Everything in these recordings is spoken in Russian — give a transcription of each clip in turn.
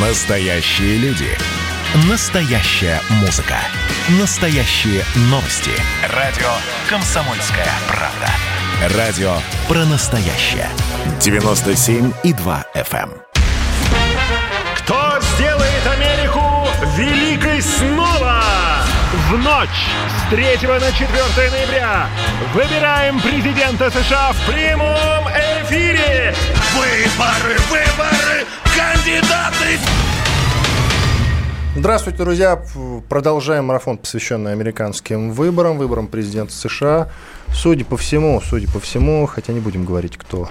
Настоящие люди. Настоящая музыка. Настоящие новости. Радио «Комсомольская правда». Радио про настоящее. 97,2 FM. Кто сделает Америку великой снова? В ночь с 3 на 4 ноября выбираем президента США в прямом эфире. Выборы, выборы, кандидаты. Здравствуйте, друзья. Продолжаем марафон, посвященный американским выборам, выборам президента США. Судя по всему, судя по всему, хотя не будем говорить, кто,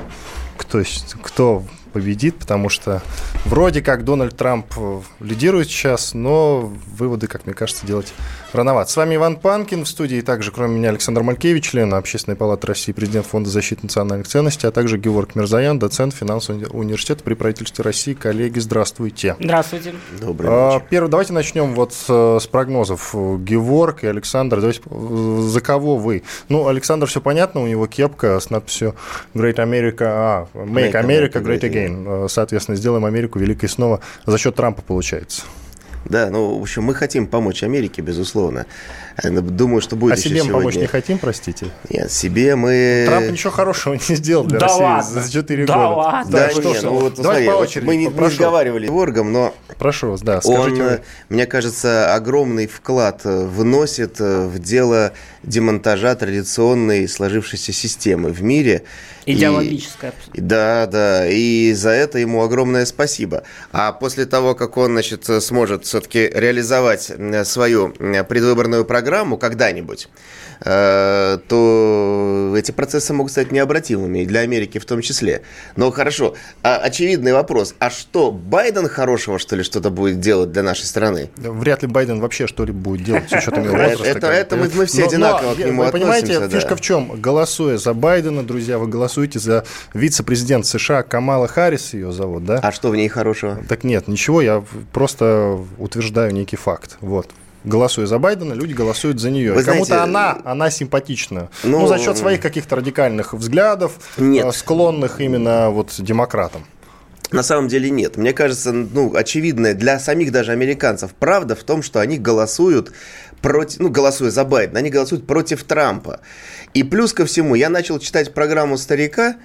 кто, кто победит, потому что вроде как Дональд Трамп э, лидирует сейчас, но выводы, как мне кажется, делать рановато. С вами Иван Панкин в студии, также кроме меня Александр Малькевич, член Общественной палаты России, президент Фонда защиты национальных ценностей, а также Георг Мирзаян, доцент финансового университета при правительстве России. Коллеги, здравствуйте. Здравствуйте. Добрый а, вечер. Первый, давайте начнем вот с, с прогнозов. Георг и Александр, давайте, э, за кого вы? Ну, Александр, все понятно, у него кепка с надписью Great America, а, Make, Make America, America Great Again. Э, соответственно, сделаем Америку великой снова за счет Трампа получается. Да, ну, в общем, мы хотим помочь Америке, безусловно. Э, думаю, что будет А себе сегодня... помочь не хотим, простите? Нет, себе мы... Трамп ничего хорошего не сделал для да России ладно. за 4 да года. Ладно. Да, да что нет, ж, ну вот, давайте смотри, по вот очереди. мы не, не прошу. разговаривали с Воргом, но Прошу вас, да, скажите он, вы. мне кажется, огромный вклад э, вносит э, в дело демонтажа традиционной сложившейся системы в мире. Идеологическая. И, да, да, и за это ему огромное спасибо. А после того, как он, значит, сможет все-таки реализовать свою предвыборную программу когда-нибудь, э, то эти процессы могут стать необратимыми, и для Америки в том числе. Но хорошо, а, очевидный вопрос, а что, Байден хорошего, что ли, что-то будет делать для нашей страны? Вряд ли Байден вообще что-либо будет делать с учетом его возраста. Это, мы, мы все Но- одинаково но, к нему Вы понимаете, относимся, да. фишка в чем? Голосуя за Байдена, друзья, вы голосуете за вице-президент США Камала Харрис, ее зовут, да? А что в ней хорошего? Так нет, ничего, я просто утверждаю некий факт. Вот. Голосуя за Байдена, люди голосуют за нее. Кому-то она, она симпатична. ну, Ну, за счет своих каких-то радикальных взглядов, Нет. э, склонных именно вот демократам. На самом деле нет. Мне кажется, ну, очевидная для самих даже американцев правда в том, что они голосуют против, ну, голосуя за Байдена, они голосуют против Трампа. И плюс ко всему, я начал читать программу старика,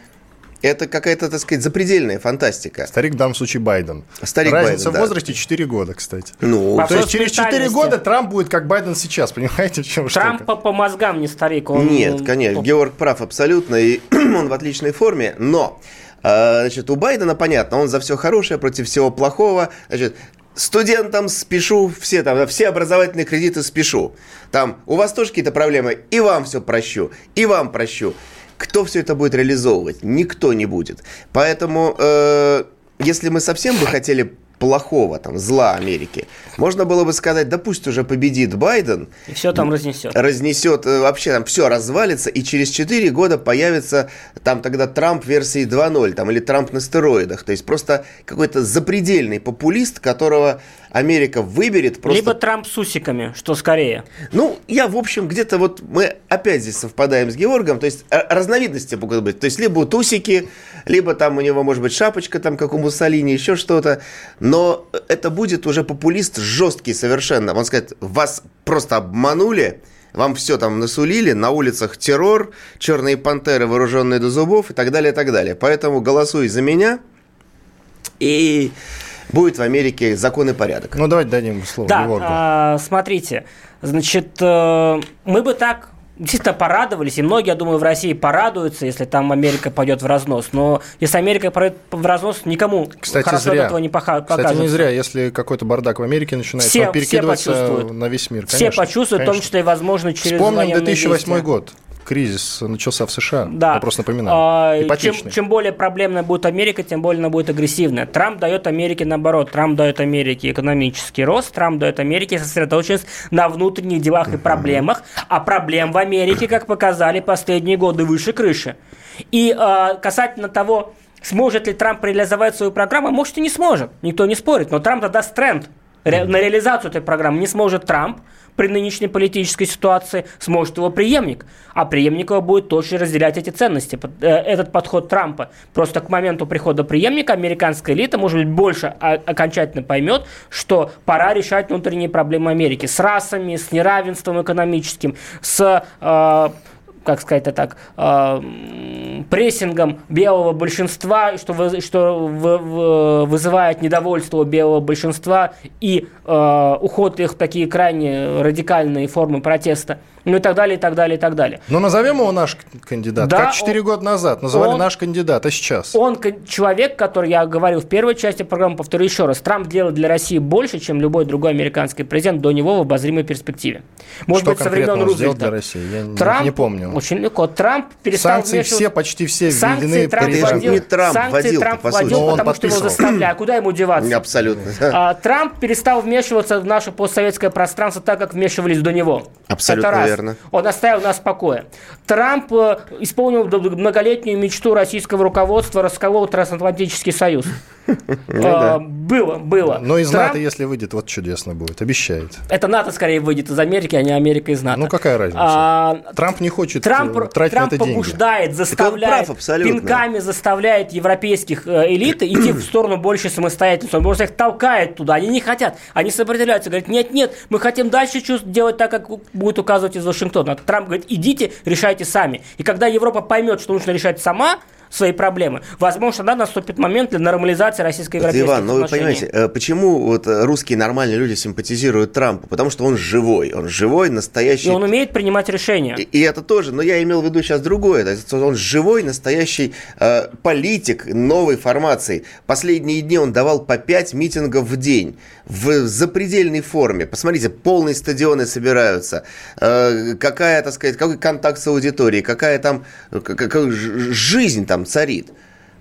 это какая-то, так сказать, запредельная фантастика. Старик в данном случае Байден. Старик Разница Байден, в да. возрасте 4 года, кстати. Ну, По То есть через Вопрос 4 ментальности. года Трамп будет как Байден сейчас, понимаете, в чем Трамп штука? по, по мозгам не старик. Он, Нет, конечно, он- Георг прав абсолютно, и он в отличной форме, но, э, значит, у Байдена понятно, он за все хорошее против всего плохого, значит, студентам спешу, все там, все образовательные кредиты спешу, там, у вас тоже какие-то проблемы, и вам все прощу, и вам прощу. Кто все это будет реализовывать? Никто не будет. Поэтому, э, если мы совсем бы хотели плохого, там, зла Америки, можно было бы сказать, да пусть уже победит Байден, И все там разнесет. разнесет, э, вообще там все развалится, и через 4 года появится там тогда Трамп версии 2.0, там, или Трамп на стероидах. То есть просто какой-то запредельный популист, которого Америка выберет просто... Либо Трамп с усиками, что скорее. Ну, я, в общем, где-то вот мы опять здесь совпадаем с Георгом, то есть р- разновидности могут быть. То есть либо усики, либо там у него может быть шапочка, там, как у Муссолини, еще что-то. Но это будет уже популист жесткий совершенно. Он скажет, вас просто обманули, вам все там насулили, на улицах террор, черные пантеры, вооруженные до зубов и так далее, и так далее. Поэтому голосуй за меня, и будет в Америке закон и порядок. Ну, давайте дадим слово Да, Георгу. а, смотрите, значит, э, мы бы так действительно порадовались, и многие, я думаю, в России порадуются, если там Америка пойдет в разнос. Но если Америка пойдет в разнос, никому Кстати, хорошо зря. этого не поха- Кстати, не зря, если какой-то бардак в Америке начинается, Все- он перекидывается все на весь мир. Все конечно, почувствуют, в том конечно. числе, и, возможно, через Вспомним военные 2008 действия. год. Кризис начался в США. Да. Я просто напоминаю. А, чем, чем более проблемная будет Америка, тем более она будет агрессивная. Трамп дает Америке наоборот. Трамп дает Америке экономический рост, Трамп дает Америке сосредоточенность на внутренних делах и проблемах. А проблем в Америке, как показали последние годы, выше крыши. И а, касательно того, сможет ли Трамп реализовать свою программу, может и не сможет. Никто не спорит. Но Трамп даст тренд. Ре- на реализацию этой программы не сможет Трамп при нынешней политической ситуации, сможет его преемник. А преемник будет точно разделять эти ценности. Э, Этот подход Трампа. Просто к моменту прихода преемника американская элита, может быть, больше окончательно поймет, что пора решать внутренние проблемы Америки с расами, с неравенством экономическим, с э, как сказать это так, э, прессингом белого большинства, что, вы- что вы- вы- вызывает недовольство белого большинства и э, уход их в такие крайне радикальные формы протеста, ну и так далее, и так далее, и так далее. Ну, назовем его наш кандидат. Да, как 4 он- года назад называли он- наш кандидат, а сейчас? Он человек, который я говорил в первой части программы, повторю еще раз, Трамп делает для России больше, чем любой другой американский президент до него в обозримой перспективе. Может Что быть, со времен он сделал Рузвельта. для России? Я не- Трамп, не помню. Очень легко. Трамп перестал Санкции вмешиваться- все, почти все Санкции введены Трамп вводил, не Трамп санкции вводил-то, Трамп по сути. вводил, он потому что его подписывал. заставляли. А куда ему деваться? Абсолютно. А, Трамп перестал вмешиваться в наше постсоветское пространство так, как вмешивались до него. Абсолютно Это раз. Верно. Он оставил нас в покое. Трамп э, исполнил многолетнюю мечту российского руководства, расколол Трансатлантический союз. А, Было, было. Но из Трамп- НАТО, если выйдет, вот чудесно будет, обещает. Это НАТО скорее выйдет из Америки, а не Америка из НАТО. Ну, какая разница? А, Трамп не хочет Трамп, э, тратить Трамп на это деньги. побуждает, заставляет, пинками заставляет европейских э, элит идти в сторону большей самостоятельности. Он просто их толкает туда. Они не хотят. Они сопротивляются. Говорят, нет, нет, мы хотим дальше делать так, как будет указывать из Вашингтона. А Трамп говорит, идите, решайте сами. И когда Европа поймет, что нужно решать сама свои проблемы, возможно, тогда наступит момент для нормализации российско-европейских Иван, ну вы отношений. понимаете, э, почему вот э, русские нормальные люди симпатизируют Трампу? Потому что он живой, он живой, настоящий. И он умеет принимать решения. И, и это тоже, но я имел в виду сейчас другое. Он живой, настоящий э, политик новой формации. Последние дни он давал по 5 митингов в день в запредельной форме. Посмотрите, полные стадионы собираются. Э, какая, так сказать, какой контакт с аудиторией, какая там э, к- какая ж- жизнь там царит.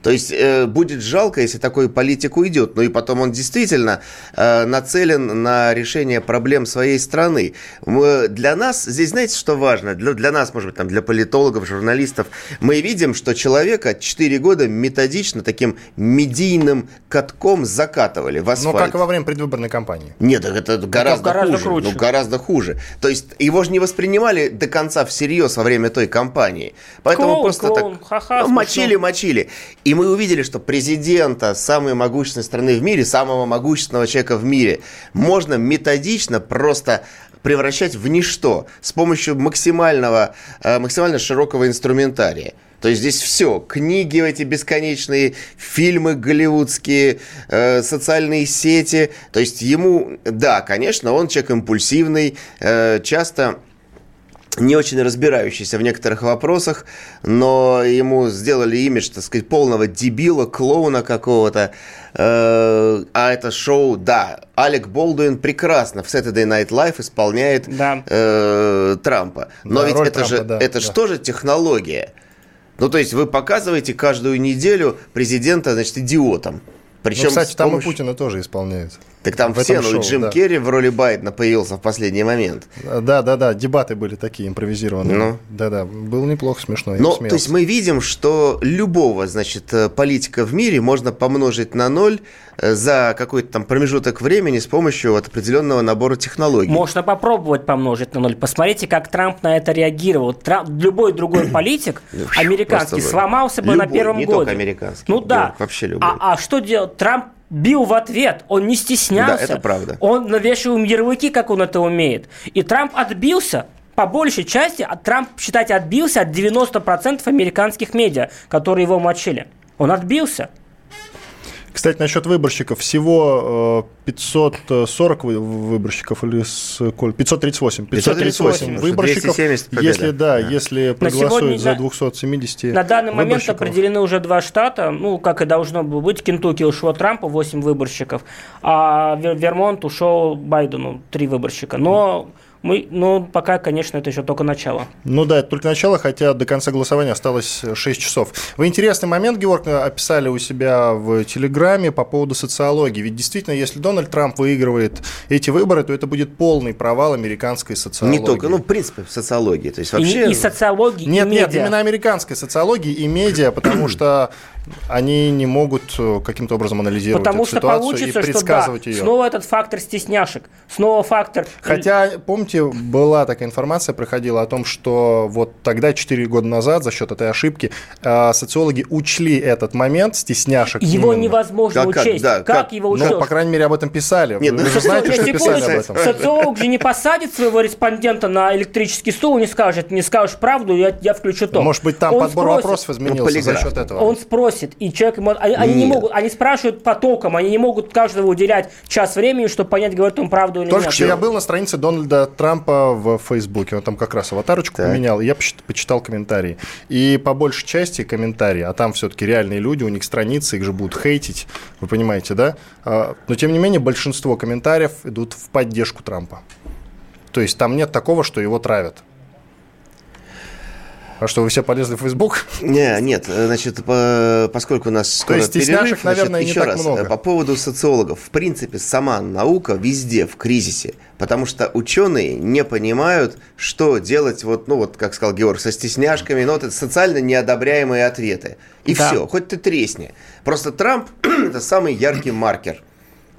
То есть э, будет жалко, если такой политик уйдет. Ну и потом он действительно э, нацелен на решение проблем своей страны. Мы- для нас, здесь знаете, что важно? Для, для нас, может быть, там, для политологов, журналистов, мы видим, что человека 4 года методично таким медийным катком закатывали в Ну, асфальт. как и во время предвыборной кампании. Нет, это гораздо, гораздо хуже. круче. Ну, гораздо хуже. То есть его же не воспринимали до конца всерьез во время той кампании. Поэтому Клоун, просто клоун, так ха-ха, ну, мочили, мочили. И мы увидели, что президента самой могущественной страны в мире, самого могущественного человека в мире, можно методично просто превращать в ничто с помощью максимального, э, максимально широкого инструментария. То есть здесь все. Книги эти бесконечные, фильмы голливудские, э, социальные сети. То есть ему, да, конечно, он человек импульсивный, э, часто не очень разбирающийся в некоторых вопросах, но ему сделали имидж, так сказать, полного дебила, клоуна какого-то. Э, А это шоу, да, Алек Болдуин прекрасно в Saturday Night Live исполняет Да. э, Трампа. Но Да, ведь это же, Трампа, да, это да. же тоже технология. Ну, то есть вы показываете каждую неделю президента, значит, идиотом. Причем Ну, кстати, с там помощью- и Путина тоже исполняет. Так там в все, этом ну, и шоу, Джим да. Керри в роли Байдена появился в последний момент. Да, да, да, дебаты были такие импровизированные. Ну. Да, да, было неплохо, смешно. Но, то есть мы видим, что любого, значит, э, политика в мире можно помножить на ноль э, за какой-то там промежуток времени с помощью вот определенного набора технологий. Можно попробовать помножить на ноль. Посмотрите, как Трамп на это реагировал. Трамп- любой другой политик американский сломался бы на любой, первом не годе. только американский, Ну да. Вообще любой. А, а что делать? Трамп бил в ответ. Он не стеснялся. Да, это правда. Он навешивал ярлыки, как он это умеет. И Трамп отбился. По большей части Трамп, считайте, отбился от 90% американских медиа, которые его мочили. Он отбился. Кстати, насчет выборщиков. Всего э, 540 вы- выборщиков или сколько? 538. 538 538, выборщиков. 270 победа. Если, да, Да. если проголосуют за да. 270 На данный момент определены уже два штата, ну, как и должно было быть. Кентукки ушло Трампу 8 выборщиков, а Вер- Вермонт ушел Байдену 3 выборщика. Но мы, ну, пока, конечно, это еще только начало. Ну да, это только начало, хотя до конца голосования осталось 6 часов. Вы интересный момент, Георг, описали у себя в Телеграме по поводу социологии. Ведь действительно, если Дональд Трамп выигрывает эти выборы, то это будет полный провал американской социологии. Не только, ну, в принципе, в социологии. То есть И- вообще... И, социологии, Нет, и нет, медиа. именно американской социологии и медиа, потому что они не могут э, каким-то образом анализировать Потому эту что ситуацию получится, и что да, предсказывать ее. снова этот фактор стесняшек, снова фактор... Хотя, помните, была такая информация, проходила о том, что вот тогда, 4 года назад, за счет этой ошибки, э, социологи учли этот момент стесняшек. Его именно. невозможно Да как, учесть. да, как, как? его Ну, учтешь? по крайней мере, об этом писали. Нет, Вы ну, же знаете, что Социолог- писали об этом. Социолог же не посадит своего респондента на электрический стул и не скажет, не скажешь правду, я, я включу то. Может быть, там Он подбор спросит. вопросов изменился за полиграф. счет этого. Он спросит, и человек. Они, они не могут, они спрашивают потоком, они не могут каждого уделять час времени, чтобы понять, говорит он правду или Только нет. что я был на странице Дональда Трампа в Фейсбуке. Он там как раз аватарочку Так. поменял, и я почит- почитал комментарии. И по большей части комментарии, а там все-таки реальные люди, у них страницы, их же будут хейтить, вы понимаете, да? А, Но тем не менее большинство комментариев идут в поддержку Трампа. То есть там нет такого, что его травят. А что, вы все полезли в Фейсбук? Не, нет, значит, по- поскольку у нас скоро есть стесняшек, перерыв, наверное, значит, не еще так раз, много. э, по поводу социологов. В принципе, сама наука везде в кризисе, потому что ученые не понимают, что делать, вот, ну вот, как сказал Георг, со стесняшками, ну вот это социально неодобряемые ответы. И Да. все, хоть ты тресни. Просто Трамп – это самый яркий маркер.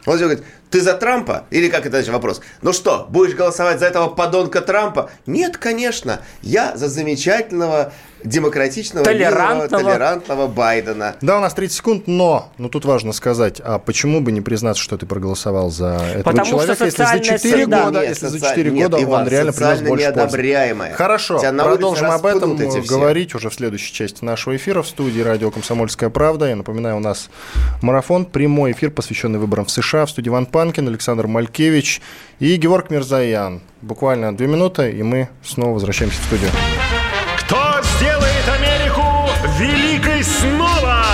Он говорит, ты за Трампа? Или как это значит вопрос? Ну что, будешь голосовать за этого подонка Трампа? Нет, конечно. Я за замечательного, демократичного, Толерантного. милого, толерантного Байдена. Да, у нас 30 секунд, но, ну тут важно сказать, а почему бы не признаться, что ты проголосовал за этого Потому что человека, если за социальная 4 среда- года, Нет, если за соци- 4 нет, года Иван, он реально принес больше пользы. неодобряемое. Хорошо, Тебя на улице продолжим об этом говорить уже в следующей части нашего эфира в студии радио «Комсомольская правда». Я напоминаю, у нас марафон, прямой эфир, посвященный выборам в США. В студии Иван Панкин, Александр Малькевич и Георг Мирзаян. Буквально две минуты, и мы снова возвращаемся в студию. Великой снова?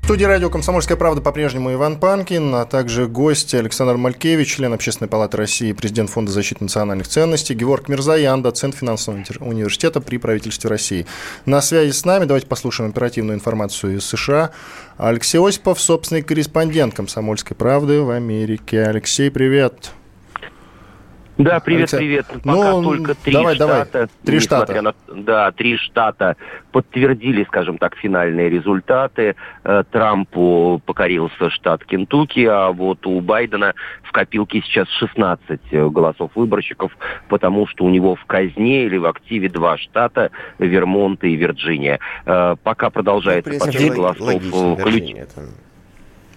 В студии радио «Комсомольская правда» по-прежнему Иван Панкин, а также гость Александр Малькевич, член Общественной палаты России, президент Фонда защиты национальных ценностей, Георг Мирзаян, доцент финансового универ- университета при правительстве России. На связи с нами, давайте послушаем оперативную информацию из США. Алексей Осипов, собственный корреспондент «Комсомольской правды» в Америке. Алексей, привет. Да, привет, Алексей, привет. ну, Пока только три давай, давай, штата, три несмотря штата. на- да, три штата подтвердили, скажем так, финальные результаты. Э, Трампу покорился штат Кентукки, а вот у Байдена в копилке сейчас 16 э, голосов выборщиков, потому что у него в казне или в активе два штата, Вермонт и Вирджиния. Э, Пока Ну, продолжается принципе, подсчет голосов. логично, ключ-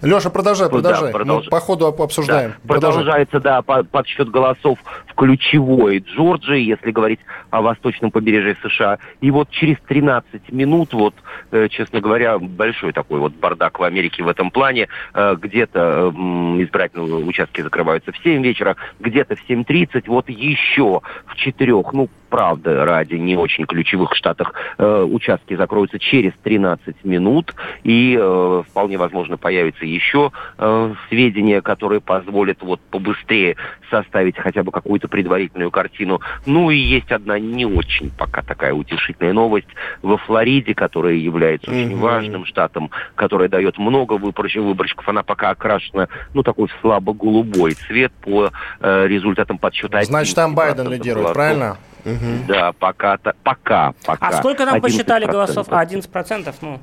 Леша, продолжай, Да, продолжай. продолжай. Мы по ходу об- обсуждаем. Да, продолжается, да, по- подсчет голосов ключевой Джорджии, если говорить о восточном побережье США. И вот через 13 минут, вот, э, честно говоря, большой такой вот бардак в Америке в этом плане. Э, где-то избирательные участки закрываются в 7 вечера, где-то в 7.30, вот еще в четырех, ну, правда, ради не очень ключевых штатах э, участки закроются через 13 минут, и э, вполне возможно появится еще э, сведения, которые позволят вот побыстрее составить хотя бы какую-то предварительную картину. Ну и есть одна не очень пока такая утешительная новость во Флориде, которая является очень Мгм. важным штатом, которая дает много выборщиков, выборщиков. Она пока окрашена, ну, такой слабо-голубой цвет по э, результатам подсчета. Значит, там 11% Байден лидирует, голосов. правильно? Да, пока, та- пока, пока. А сколько 11%. посчитали голосов? А, 11%? Ну,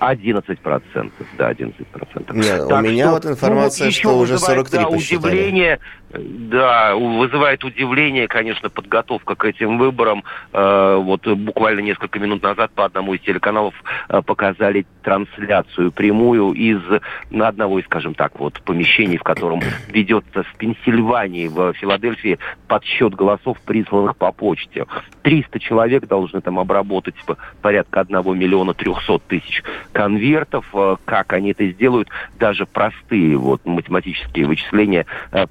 11 процентов, да, 11 процентов. У меня вот информация, что уже 43 да, посчитали. удивление, да, вызывает удивление, конечно, подготовка к этим выборам. Э, вот буквально несколько минут назад по одному из телеканалов э, показали трансляцию прямую из на одного из, скажем так, вот помещений, в котором ведется в Пенсильвании, в Филадельфии подсчет голосов, присланных по почте. 300 человек должны там обработать по- порядка 1 миллиона 300 тысяч конвертов. Э, Как они это сделают, даже простые вот математические вычисления э,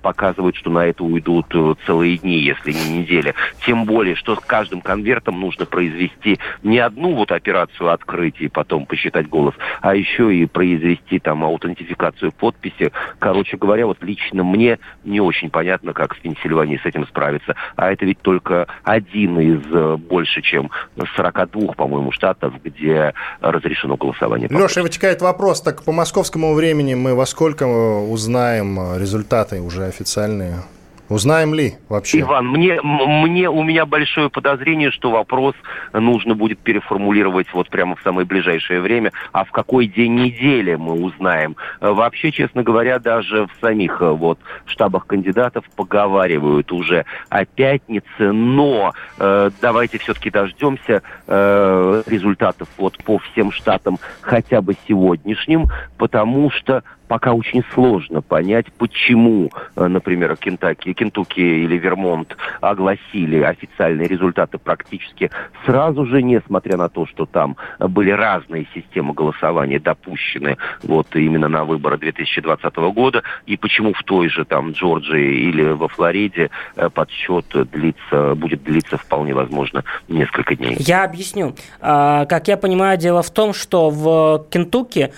показывают, что на это уйдут э, целые дни, если не недели. Тем более, что с каждым конвертом нужно произвести не одну вот операцию открыть и потом посчитать голос, а еще и произвести там аутентификацию подписи. Короче говоря, вот лично мне не очень понятно, как в Пенсильвании с этим справиться. А это ведь только один из э, больше, чем 42, по-моему, штатов, где разрешено голосование. Леша, вытекает вопрос, так по московскому времени мы во сколько э, узнаем результаты уже официальные? Узнаем ли вообще? Иван, мне, мне, у меня большое подозрение, что вопрос нужно будет переформулировать вот прямо в самое ближайшее время. А в какой день недели мы узнаем? Вообще, честно говоря, даже в самих вот штабах кандидатов поговаривают уже о пятнице, но э, давайте все-таки дождемся э, результатов вот по всем штатам хотя бы сегодняшним, потому что пока очень сложно понять, почему, э, например, Кентаки, Кентукки или Вермонт огласили официальные результаты практически сразу же, несмотря на то, что там были разные системы голосования допущены вот именно на выборы 2020 года, и почему в той же там Джорджии или во Флориде э, подсчет длится, будет длиться вполне возможно несколько дней. Я объясню. А, как я понимаю, дело в том, что в Кентукки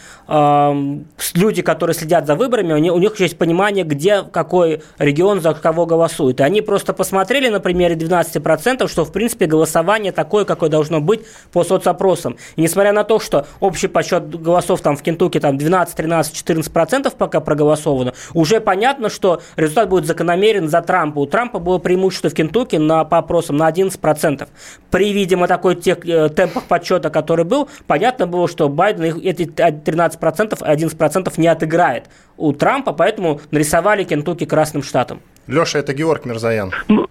люди, которые которые следят за выборами, у них есть понимание, где какой регион за кого голосует. И они просто посмотрели на примере 12%, что, в принципе, голосование такое, какое должно быть по соцопросам. И несмотря на то, что общий подсчет голосов там в Кентукки там 12, 13, 14% пока проголосовано, уже понятно, что результат будет закономерен за Трампа. У Трампа было преимущество в Кентукки на, по опросам на 11%. При, видимо, такой тех, э, темпах подсчета, который был, понятно было, что Байден эти 13%, 11% не отыграл играет у Трампа, поэтому нарисовали Кентукки красным штатом. Леша, это Георг Мирзаян. Ну,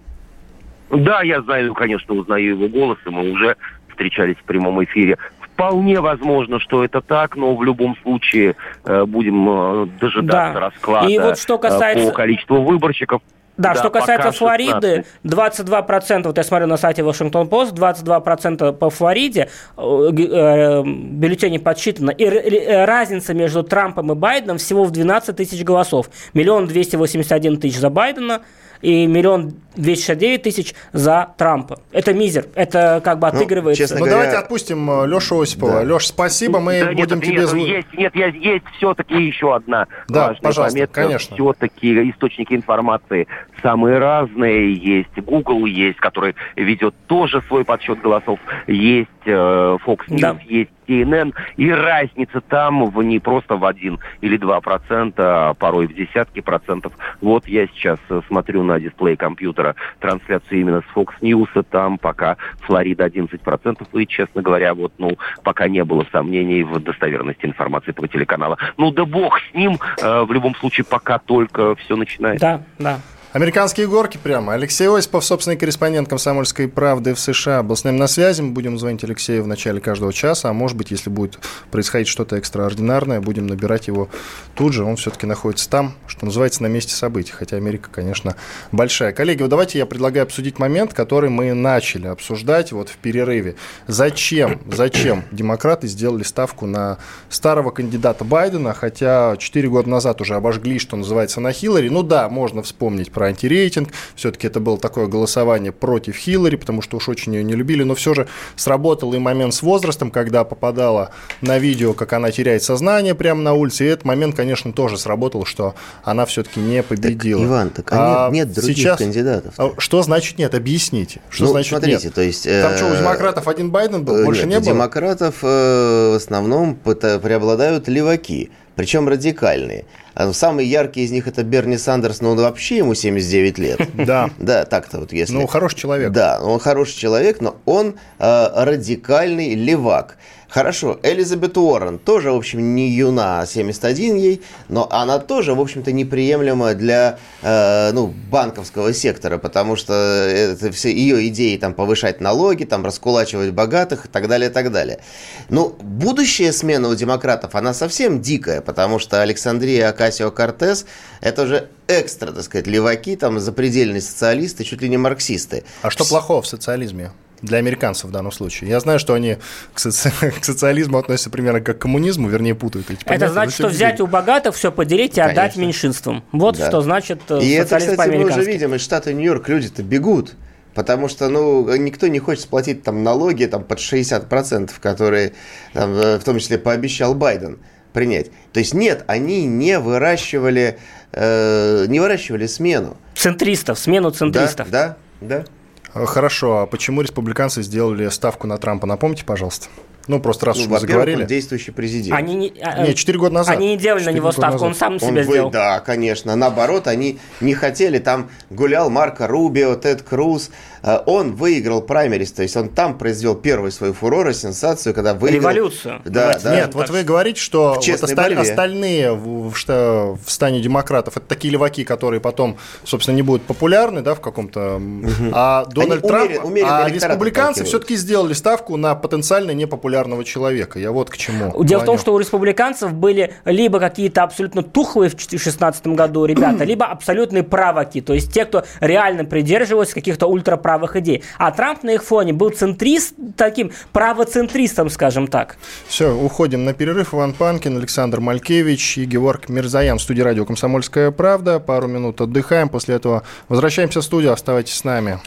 да, я знаю, конечно, узнаю его голос, и мы уже встречались в прямом эфире. Вполне возможно, что это так, но в любом случае э, будем э, дожидаться да. расклада и вот что касается... э, по количеству выборщиков. Да, да, что касается Флориды, 22%, вот я смотрю на сайте Вашингтон Пост, 22% по Флориде э, э, бюллетени подсчитано. И э, разница между Трампом и Байденом всего в 12 тысяч голосов. Миллион двести восемьдесят один тысяч за Байдена – и миллион 269 тысяч за Трампа. Это мизер, это как бы ну, отыгрывается. Ну, честно ну говоря... давайте отпустим э, Лешу Осипова. Да. Леш, спасибо, мы да, будем нет, тебе... Нет, есть, нет, есть, есть все-таки еще одна да, пожалуйста, пометка. конечно. Все-таки источники информации самые разные. Есть Google, есть, который ведет тоже свой подсчет голосов. Есть э, Fox News, да. есть CNN, и разница там в не просто в один или два процента, а порой в десятки процентов. Вот я сейчас э, смотрю на дисплей компьютера трансляцию именно с Fox News, там пока Флорида 11 процентов, и, честно говоря, вот, ну, пока не было сомнений в достоверности информации по телеканала. Ну, да бог с ним, э, в любом случае, пока только все начинается. Да, да. Американские горки прямо. Алексей Осипов, собственный корреспондент «Комсомольской правды» в США, был с нами на связи. Мы будем звонить Алексею в начале каждого часа, а может быть, если будет происходить что-то экстраординарное, будем набирать его тут же. Он все-таки находится там, что называется, на месте событий. Хотя Америка, конечно, большая. Коллеги, вот давайте я предлагаю обсудить момент, который мы начали обсуждать вот в перерыве. Зачем, зачем демократы сделали ставку на старого кандидата Байдена, хотя 4 года назад уже обожгли, что называется, на Хиллари. Ну да, можно вспомнить про антирейтинг. Все-таки это было такое голосование против Хиллари, потому что уж очень ее не любили. Но все же сработал и момент с возрастом, когда попадала на видео, как она теряет сознание прямо на улице. И этот момент, конечно, тоже сработал, что она все-таки не победила. Так, Иван, так а, а нет, других сейчас... кандидатов. А что значит нет? Объясните. Что ну, значит смотрите, нет? То есть, Там что, у э, демократов один Байден был, больше нет, не было? демократов э, в основном преобладают леваки причем радикальные. А самый яркий из них это Берни Сандерс, но он вообще ему 79 лет. Да. Да, так-то вот если... Ну, хороший человек. Да, он хороший человек, но он э, радикальный левак. Хорошо, Элизабет Уоррен тоже, в общем, не юна, 71 ей, но она тоже, в общем-то, неприемлема для э, ну, банковского сектора, потому что это все ее идеи там повышать налоги, там раскулачивать богатых и так далее, и так далее. Ну, будущая смена у демократов, она совсем дикая, потому что Александрия Акасио-Кортес это уже экстра, так сказать, леваки, там запредельные социалисты, чуть ли не марксисты. А что плохого в социализме? Для американцев в данном случае. Я знаю, что они к, соци... к социализму относятся примерно как к коммунизму, вернее, путают эти понятия. Это значит, что взять у богатых все поделить и отдать меньшинствам. Вот да. что значит э, И это, кстати, мы уже видим из штата Нью-Йорк, люди-то бегут. Потому что, ну, никто не хочет сплатить там налоги там под 60%, которые, там, э, в том числе, пообещал Байден принять. То есть нет, они не выращивали, э, не выращивали смену. Центристов, смену центристов. Да, да, да. Хорошо, а почему республиканцы сделали ставку на Трампа? Напомните, пожалуйста. Ну, просто раз Ну, уж мы заговорили. он действующий президент. Они не, а, Не, 4 года назад. Они не делали на него ставку, он назад. сам на Он себя вы- сделал. Да, конечно. Наоборот, они не хотели. Там гулял Марко Рубио, Тед Круз. Э, Он выиграл праймерис, то есть он там произвел первый свой фурор и сенсацию, когда выиграл... Революцию. Да, Давайте да. Нет, вот что- вы говорите, что В вот осталь- остальные в, в шта- в стане демократов это такие леваки, которые потом, собственно, не будут популярны, да, в каком-то. м, А Дональд умерен- Трамп, умеренно а республиканцы все-таки сделали ставку на потенциально непопулярного человека. Я вот к чему. Дело в том, клоню. что у республиканцев были либо какие-то абсолютно тухлые в 2016 году ребята, либо абсолютные праваки, то есть те, кто реально придерживался каких-то ультраправых идей. А Трамп на их фоне был центрист, таким правоцентристом, скажем так. Все, уходим на перерыв. Иван Панкин, Александр Малькевич и Георг Мирзаян в студии радио «Комсомольская правда». Пару минут отдыхаем. После этого возвращаемся в студию. Оставайтесь с нами.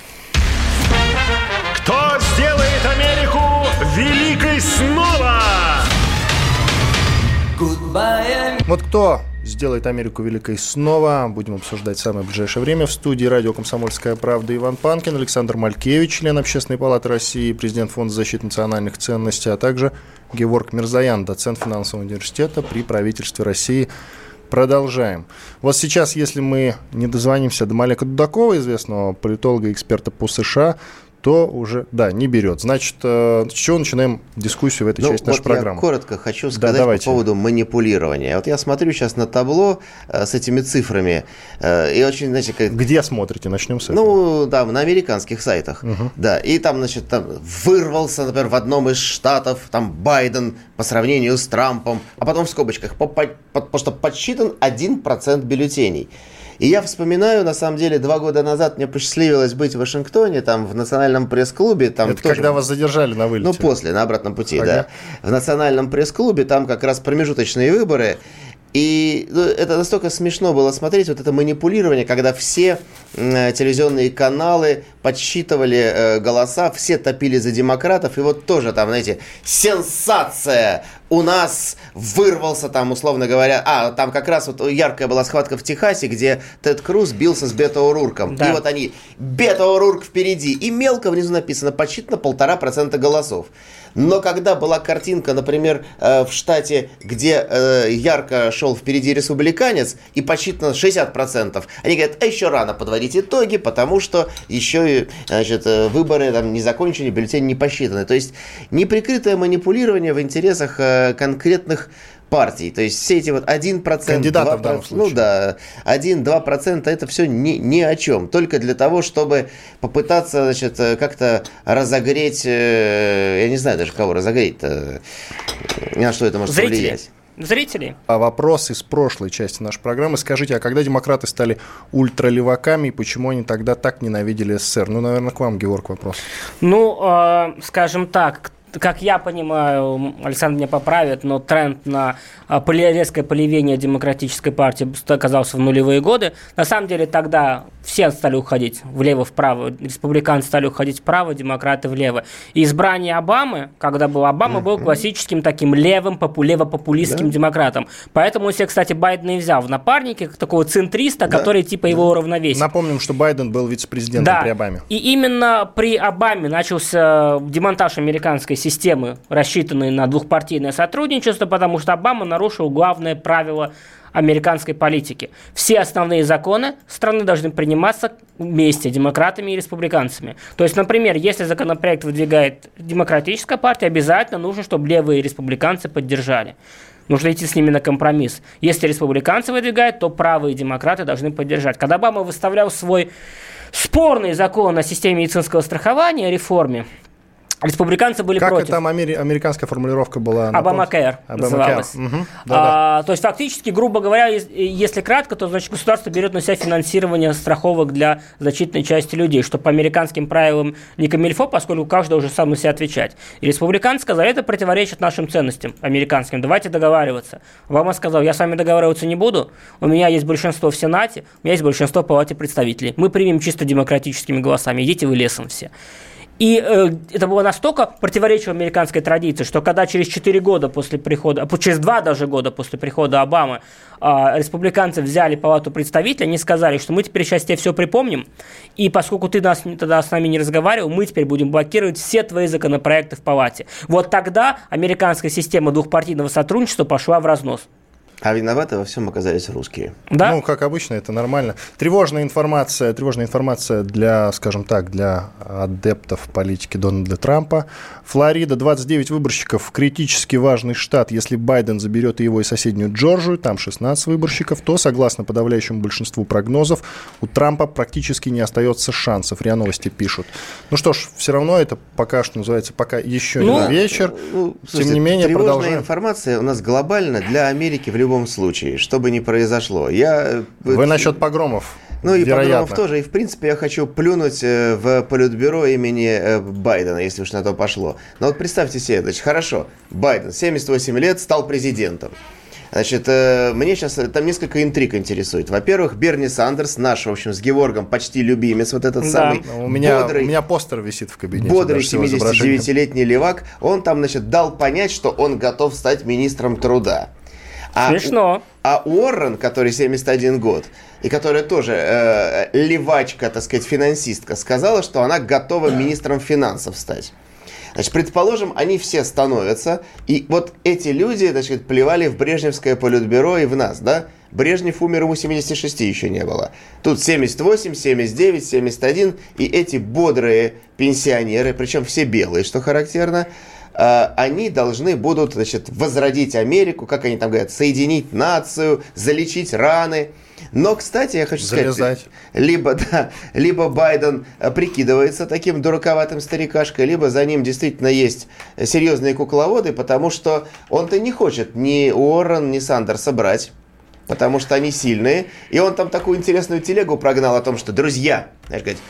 Вот кто сделает Америку великой снова, будем обсуждать в самое ближайшее время. В студии радио «Комсомольская правда» Иван Панкин, Александр Малькевич, член Общественной палаты России, президент Фонда защиты национальных ценностей, а также Георг Мирзаян, доцент финансового университета при правительстве России. Продолжаем. Вот сейчас, если мы не дозвонимся до Малека Дудакова, известного политолога и эксперта по США, то уже, да, не берет. Значит, э, с чего начинаем дискуссию в этой Ну, части нашей вот я программы? коротко хочу Да, сказать давайте. по поводу манипулирования. Вот я смотрю сейчас на табло э, с этими цифрами, э, и очень, знаете, как, Где смотрите? Начнем с этого. Ну, да, на американских сайтах. Да, и там, значит, там вырвался, например, в одном из штатов, там Байден по сравнению с Трампом, а потом в скобочках, по, по- по- потому что подсчитан 1% бюллетеней. И я вспоминаю, на самом деле, два года назад мне посчастливилось быть в Вашингтоне, там, в национальном пресс-клубе. Там Это тоже- когда вас задержали на вылете. ну, после, на обратном пути, Ага. да. В национальном пресс-клубе там как раз промежуточные выборы. И ну, это настолько смешно было смотреть, вот это манипулирование, когда все м, телевизионные каналы подсчитывали э, голоса, все топили за демократов, и вот тоже там, знаете, сенсация! У нас вырвался там, условно говоря, а, там как раз вот яркая была схватка в Техасе, где Тед Круз бился с Бето Урурком. Да. И вот они, Бета Урурк впереди, и мелко внизу написано, подсчитано полтора процента голосов. Но когда была картинка, например, э, в штате, где э, ярко шел впереди республиканец, и подсчитано 60%, они говорят, а еще рано подводить итоги, потому что еще значит, э, выборы там не закончены, бюллетени не посчитаны. То есть неприкрытое манипулирование в интересах конкретных партий. То есть все эти вот 1%, Кандидатов в данном 2%, ну да, 1-2% это все ни, ни о чем. Только для того, чтобы попытаться, значит, э, как-то разогреть, э, я не знаю даже кого разогреть-то, э, на что это может Зрители. повлиять. Зрители. А вопрос из прошлой части нашей программы. Скажите, а когда демократы стали ультралеваками, и почему они тогда так ненавидели СССР? Ну, наверное, к вам, Георг, вопрос. Ну, э, скажем так, как я понимаю, Александр меня поправит, но тренд на а, резкое поливение демократической партии оказался в нулевые годы. На самом деле тогда все стали уходить влево-вправо. Республиканцы стали уходить вправо, демократы влево. И избрание Обамы, когда был Обама, был классическим таким левым, попу- лево-популистским демократом. Поэтому себе, кстати, Байдена и взял в напарнике, такого центриста, который типа его уравновесит. Напомним, что Байден был вице-президентом при Обаме. И именно при Обаме начался демонтаж американской системы, рассчитанной на двухпартийное сотрудничество, потому что Обама нарушил главное правило американской политики. Все основные законы страны должны приниматься вместе, демократами и республиканцами. То есть, например, если законопроект выдвигает демократическая партия, обязательно нужно, чтобы левые республиканцы поддержали. Нужно идти с ними на компромисс. Если республиканцы выдвигают, то правые демократы должны поддержать. Когда Обама выставлял свой спорный закон о системе медицинского страхования, о реформе, республиканцы были Как против. там амери- американская формулировка была? Обамакэр называлась. Да-да. А, то есть фактически, грубо говоря, ес- если кратко, то значит государство берет на себя финансирование страховок для значительной части людей, что по американским правилам не камильфо, поскольку каждый уже сам на себя отвечать. И республиканцы сказали, это противоречит нашим ценностям американским, давайте договариваться. Обама сказал, я с вами договариваться не буду, у меня есть большинство в Сенате, у меня есть большинство в Палате представителей. Мы примем чисто демократическими голосами, идите вы лесом все. И э, это было настолько противоречиво американской традиции, что когда через 4 года после прихода, а, через 2 даже года после прихода Обамы э, республиканцы взяли палату представителей, они сказали, что мы теперь сейчас тебе все припомним, и поскольку ты нас, тогда с нами не разговаривал, мы теперь будем блокировать все твои законопроекты в палате. Вот тогда американская система двухпартийного сотрудничества пошла в разнос. А виноваты во всем оказались русские. Да? Ну, как обычно, это нормально. Тревожная информация, тревожная информация для, скажем так, для адептов политики Дональда Трампа. Флорида, 29 выборщиков, критически важный штат. Если Байден заберет его и соседнюю Джорджию, там 16 выборщиков, то, согласно подавляющему большинству прогнозов, у Трампа практически не остается шансов. РИА Новости пишут. Ну что ж, все равно это пока что называется, пока еще ну, не вечер. Ну, слушайте, Тем не менее, тревожная продолжаем. информация у нас глобально для Америки в любом случае, что бы ни произошло. Я... Э, Вы насчет погромов? Ну и Вероятно. погромов тоже. И, в принципе, я хочу плюнуть э, в политбюро имени э, Байдена, если уж на то пошло. Но вот представьте себе, значит, хорошо, Байден, 78 лет, стал президентом. Значит, мне сейчас там несколько интриг интересует. Во-первых, Берни Сандерс, наш, в общем, с Геворгом почти любимец, вот этот да. самый у меня, бодрый... У меня постер висит в кабинете. Бодрый 79-летний левак. Он там, значит, дал понять, что он готов стать министром труда. А, Смешно. А Уоррен, который 71 год, и которая тоже э, левачка, так сказать, финансистка, сказала, что она готова министром финансов стать. Значит, предположим, они все становятся, и вот эти люди, значит, плевали в Брежневское политбюро и в нас, да? Брежнев умер, ему 76 еще не было. Тут 78, 79, 71, и эти бодрые пенсионеры, причем все белые, что характерно, они должны будут значит, возродить Америку, как они там говорят, соединить нацию, залечить раны. Но, кстати, я хочу Залезать. сказать, либо, да, либо Байден э, прикидывается таким дураковатым старикашкой, либо за ним действительно есть серьезные кукловоды, потому что он-то не хочет ни Уоррен, ни Сандерса брать потому что они сильные. И он там такую интересную телегу прогнал о том, что, друзья, знаешь, говорит,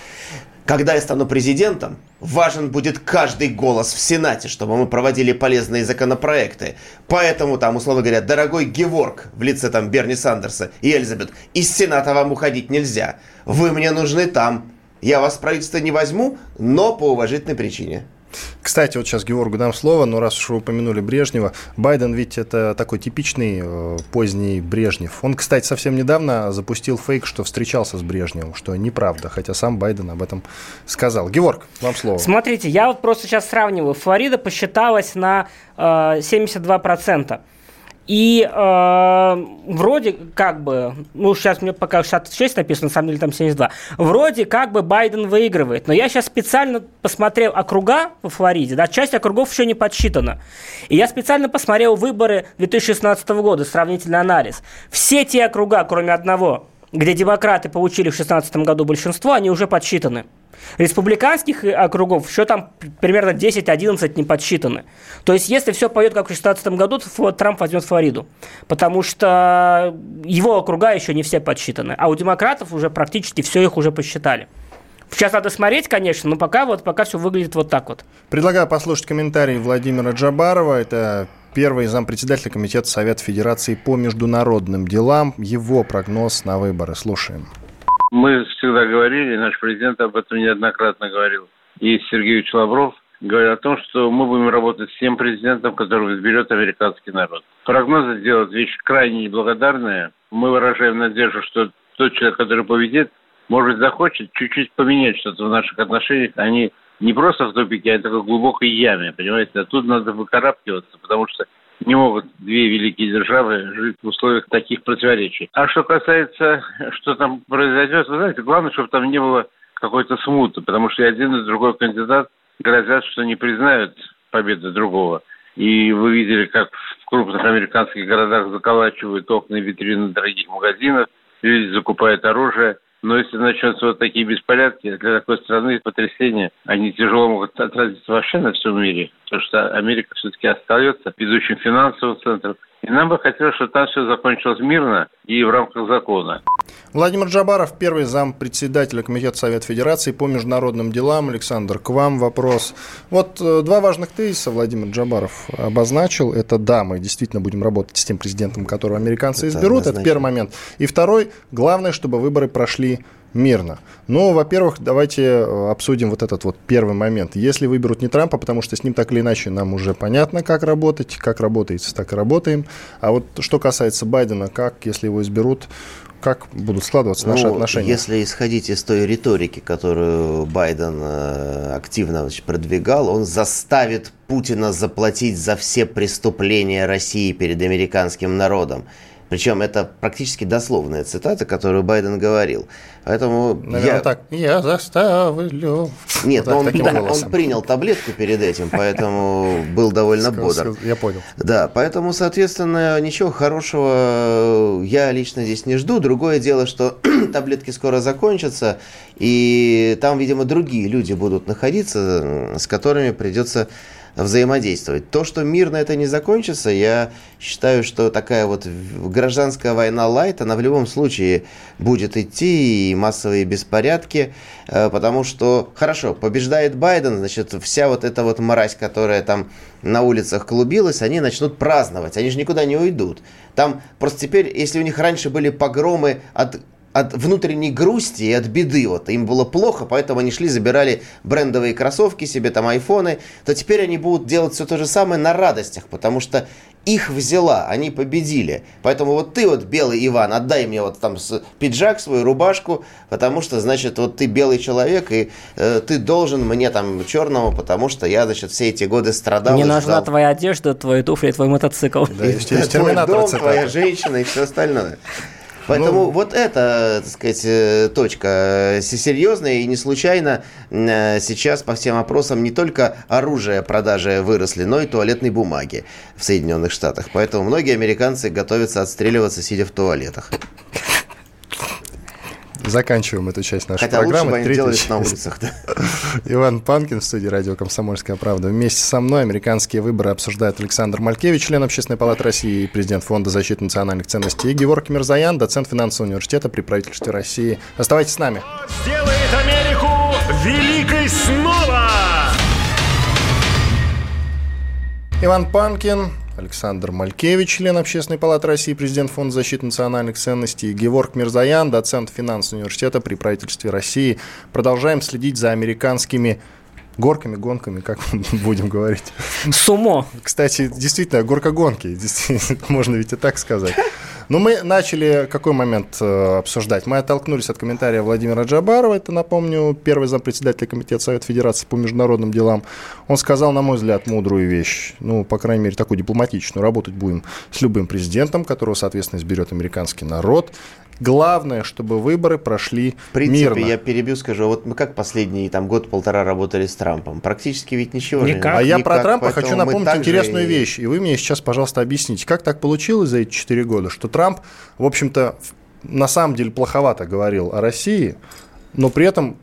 когда я стану президентом, важен будет каждый голос в Сенате, чтобы мы проводили полезные законопроекты. Поэтому там, условно говоря, дорогой Геворг в лице там Берни Сандерса и Элизабет, из Сената вам уходить нельзя. Вы мне нужны там. Я вас в правительство не возьму, но по уважительной причине. Кстати, вот сейчас Георгу дам слово, но раз уж вы упомянули Брежнева, Байден ведь это такой типичный э, поздний Брежнев. Он, кстати, совсем недавно запустил фейк, что встречался с Брежневым, что неправда, хотя сам Байден об этом сказал. Георг, вам слово. Смотрите, я вот просто сейчас сравниваю. Флорида посчиталась на э, 72%. И э, вроде как бы, ну сейчас мне пока 66 написано, на самом деле там 72, вроде как бы Байден выигрывает. Но я сейчас специально посмотрел округа во Флориде, да, часть округов еще не подсчитана. И я специально посмотрел выборы 2016 года, сравнительный анализ. Все те округа, кроме одного, где демократы получили в 2016 году большинство, они уже подсчитаны. Республиканских округов еще там примерно 10-11 не подсчитаны. То есть, если все пойдет как в 2016 году, Трамп возьмет Флориду. Потому что его округа еще не все подсчитаны. А у демократов уже практически все их уже посчитали. Сейчас надо смотреть, конечно, но пока вот пока все выглядит вот так вот. Предлагаю послушать комментарий Владимира Джабарова. Это первый зампредседателя Комитета Совета Федерации по международным делам. Его прогноз на выборы. Слушаем. Мы всегда говорили, наш президент об этом неоднократно говорил, и Сергей Лавров говорит о том, что мы будем работать с тем президентом, которого изберет американский народ. Прогнозы делают вещь крайне неблагодарная. Мы выражаем надежду, что тот человек, который победит, может захочет чуть-чуть поменять что-то в наших отношениях. Они не просто в тупике, а в такой глубокой яме, понимаете? А тут надо выкарабкиваться, потому что не могут две великие державы жить в условиях таких противоречий. А что касается, что там произойдет, вы знаете, главное, чтобы там не было какой-то смуты, потому что один, и другой кандидат грозят, что не признают победы другого. И вы видели, как в крупных американских городах заколачивают окна и витрины дорогих магазинов, люди закупают оружие. Но если начнутся вот такие беспорядки, для такой страны потрясения, они тяжело могут отразиться вообще на всем мире, потому что Америка все-таки остается ведущим финансовым центром. И нам бы хотелось, чтобы там все закончилось мирно и в рамках закона. Владимир Джабаров, первый зам председателя Комитета Совета Федерации по международным делам. Александр, к вам вопрос. Вот э, два важных тезиса Владимир Джабаров обозначил. Это да, мы действительно будем работать с тем президентом, которого американцы Это изберут. однозначно. Это первый момент. И второй, главное, чтобы выборы прошли мирно. Ну, во-первых, давайте э, обсудим вот этот вот первый момент. Если выберут не Трампа, потому что с ним так или иначе нам уже понятно, как работать, как работает, так и работаем. А вот что касается Байдена, как, если его изберут, как будут складываться наши Ну, отношения? Если исходить из той риторики, которую Байден э, активно значит, продвигал, он заставит Путина заплатить за все преступления России перед американским народом. Причем это практически дословная цитата, которую Байден говорил. Поэтому Наверное, я... так. Я заставлю. Нет, Вот так, он, таким он принял таблетку перед этим, поэтому был довольно бодр. Я понял. Да, поэтому, соответственно, ничего хорошего я лично здесь не жду. Другое дело, что таблетки скоро закончатся, и там, видимо, другие люди будут находиться, с которыми придется взаимодействовать. То, что мирно это не закончится, я считаю, что такая вот гражданская война лайт, она в любом случае будет идти, и массовые беспорядки, э, потому что, хорошо, побеждает Байден, значит, вся вот эта вот мразь, которая там на улицах клубилась, они начнут праздновать, они же никуда не уйдут. Там просто теперь, если у них раньше были погромы от от внутренней грусти и от беды. Вот им было плохо, поэтому они шли, забирали брендовые кроссовки себе, там айфоны. То теперь они будут делать все то же самое на радостях, потому что их взяла, они победили. Поэтому вот ты вот белый Иван, отдай мне вот там пиджак, свою рубашку, потому что, значит, вот ты белый человек, и э, ты должен мне там черного, потому что я, значит, все эти годы страдал. Мне и нужна ждал. твоя одежда, твои туфли, твой мотоцикл. Да, Да, есть твой дом, цитата. твоя женщина и все остальное. Поэтому Ну, вот это, так сказать, э, точка э, серьезная и не случайно э, сейчас по всем опросам не только оружие продажи выросли, но и туалетной бумаги в Соединенных Штатах. Поэтому многие американцы готовятся отстреливаться, сидя в туалетах. Заканчиваем эту часть нашей Хотя лучше программы. бы они Третья делали на улицах. да. Иван Панкин в студии радио «Комсомольская правда». Вместе со мной американские выборы обсуждает Александр Малькевич, член Общественной палаты России и президент Фонда защиты национальных ценностей, и Георг Мирзаян, доцент финансового университета при правительстве России. Оставайтесь с нами. Сделает Америку великой снова! Иван Панкин, Александр Малькевич, член Общественной палаты России, президент Фонда защиты национальных ценностей, и Георг Мирзаян, доцент финансового университета при правительстве России. Продолжаем следить за американскими горками, гонками, как будем говорить. Сумо. Кстати, действительно, горка-гонки, действительно, можно ведь и так сказать. Но мы начали какой момент э, обсуждать? Мы оттолкнулись от комментария Владимира Джабарова, это, напомню, первый зампредседателя Комитета Совета Федерации по международным делам. Он сказал, на мой взгляд, мудрую вещь, ну, по крайней мере, такую дипломатичную. Работать будем с любым президентом, которого, соответственно, изберет американский народ. Главное, чтобы выборы прошли В принципе, мирно. я перебью, скажу, вот мы как последний там год-полтора работали с Трампом? Практически ведь ничего же Никак. не- А я про никак, Трампа хочу напомнить интересную и- вещь. И вы мне сейчас, пожалуйста, объясните, как так получилось за эти 4 года, что Трамп, в общем-то, на самом деле плоховато говорил о России, но при этом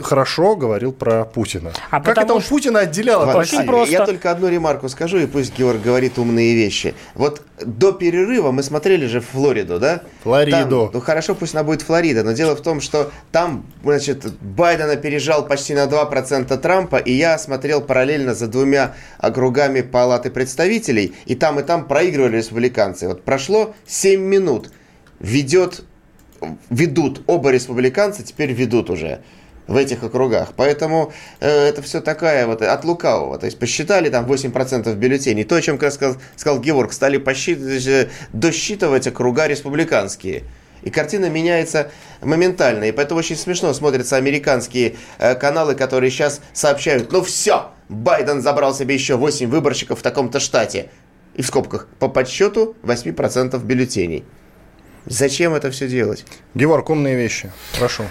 хорошо говорил про Путина. А как потому это он что- Путина отделял от Очень России? просто. Я только одну ремарку скажу, и пусть Георг говорит умные вещи. Вот до перерыва мы смотрели же Флориду, да? Флориду. Там, ну хорошо, пусть она будет Флорида, но дело в том, что там, значит, Байден опережал почти на 2% Трампа, и я смотрел параллельно за двумя округами Палаты представителей, и там и там проигрывали республиканцы. Вот прошло 7 минут, ведет, ведут оба республиканца, теперь ведут уже в этих округах. Поэтому э, это все такая вот от лукавого. То есть посчитали там 8% бюллетеней. То, о чем сказал, сказал Георг, стали посчитывать, э, досчитывать округа республиканские. И картина меняется моментально. И поэтому очень смешно смотрятся американские э, каналы, которые сейчас сообщают, ну все, Байден забрал себе еще 8 выборщиков в таком-то штате. И в скобках, по подсчету 8% бюллетеней. Зачем это все делать? Георг, умные вещи. Прошу.